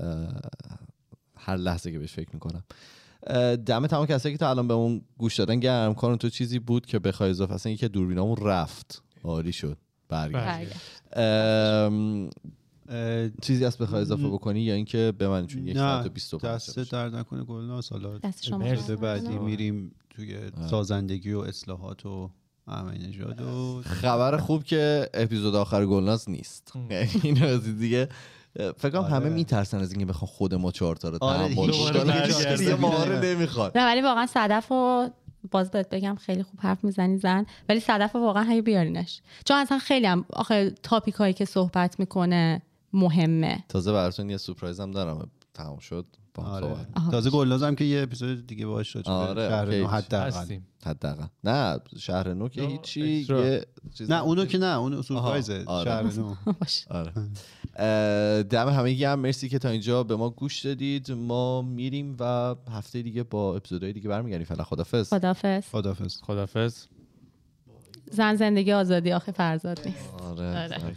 Speaker 1: هر لحظه که بهش فکر می‌کنم. دم تمام کسایی که تا الان به اون گوش دادن گرم کارون تو چیزی بود که بخوای اضافه اصلا یکی دوربینامون رفت. عالی شد. برگشت. چیزی هست بخوای اضافه بکنی یا اینکه به من چون یک ساعت و
Speaker 3: نه
Speaker 1: 25
Speaker 3: دست درد نکنه گلناس حالا.
Speaker 2: درد
Speaker 3: بعدی
Speaker 2: نکنه.
Speaker 3: میریم توی سازندگی و اصلاحات و نژاد و
Speaker 1: خبر خوب که اپیزود آخر گلناز نیست. اینو از دیگه فکر کنم
Speaker 3: آره.
Speaker 1: همه میترسن از اینکه بخوان خود ما چهار تا رو
Speaker 3: آره،
Speaker 1: تحمل رو نمی‌خواد.
Speaker 2: نه ولی واقعا صدف رو باز بهت بگم خیلی خوب حرف می‌زنی زن. ولی صدف رو واقعا هی بیارینش. چون اصلا خیلی هم آخه تاپیک هایی که صحبت می‌کنه مهمه.
Speaker 1: تازه براتون یه سورپرایز هم دارم. تمام شد. با
Speaker 3: آره. تازه گلناز هم که یه اپیزود دیگه باش شد
Speaker 1: آره،
Speaker 3: شهر. نو حداقل.
Speaker 1: حداقل. نه شهر نو که هیچی. یه چیز
Speaker 3: نه اونو که نه اون سورپرایزه
Speaker 1: آره.
Speaker 3: شهر نو.
Speaker 1: آره. دم همه گرم مرسی که تا اینجا به ما گوش دادید. ما میریم و هفته دیگه با اپیزودهای دیگه برمیگردیم. فعلا خدافظ.
Speaker 2: خدافز
Speaker 3: خدافظ.
Speaker 4: خدافظ.
Speaker 2: زن زندگی آزادی آخه فرزاد نیست.
Speaker 1: آره
Speaker 2: آره.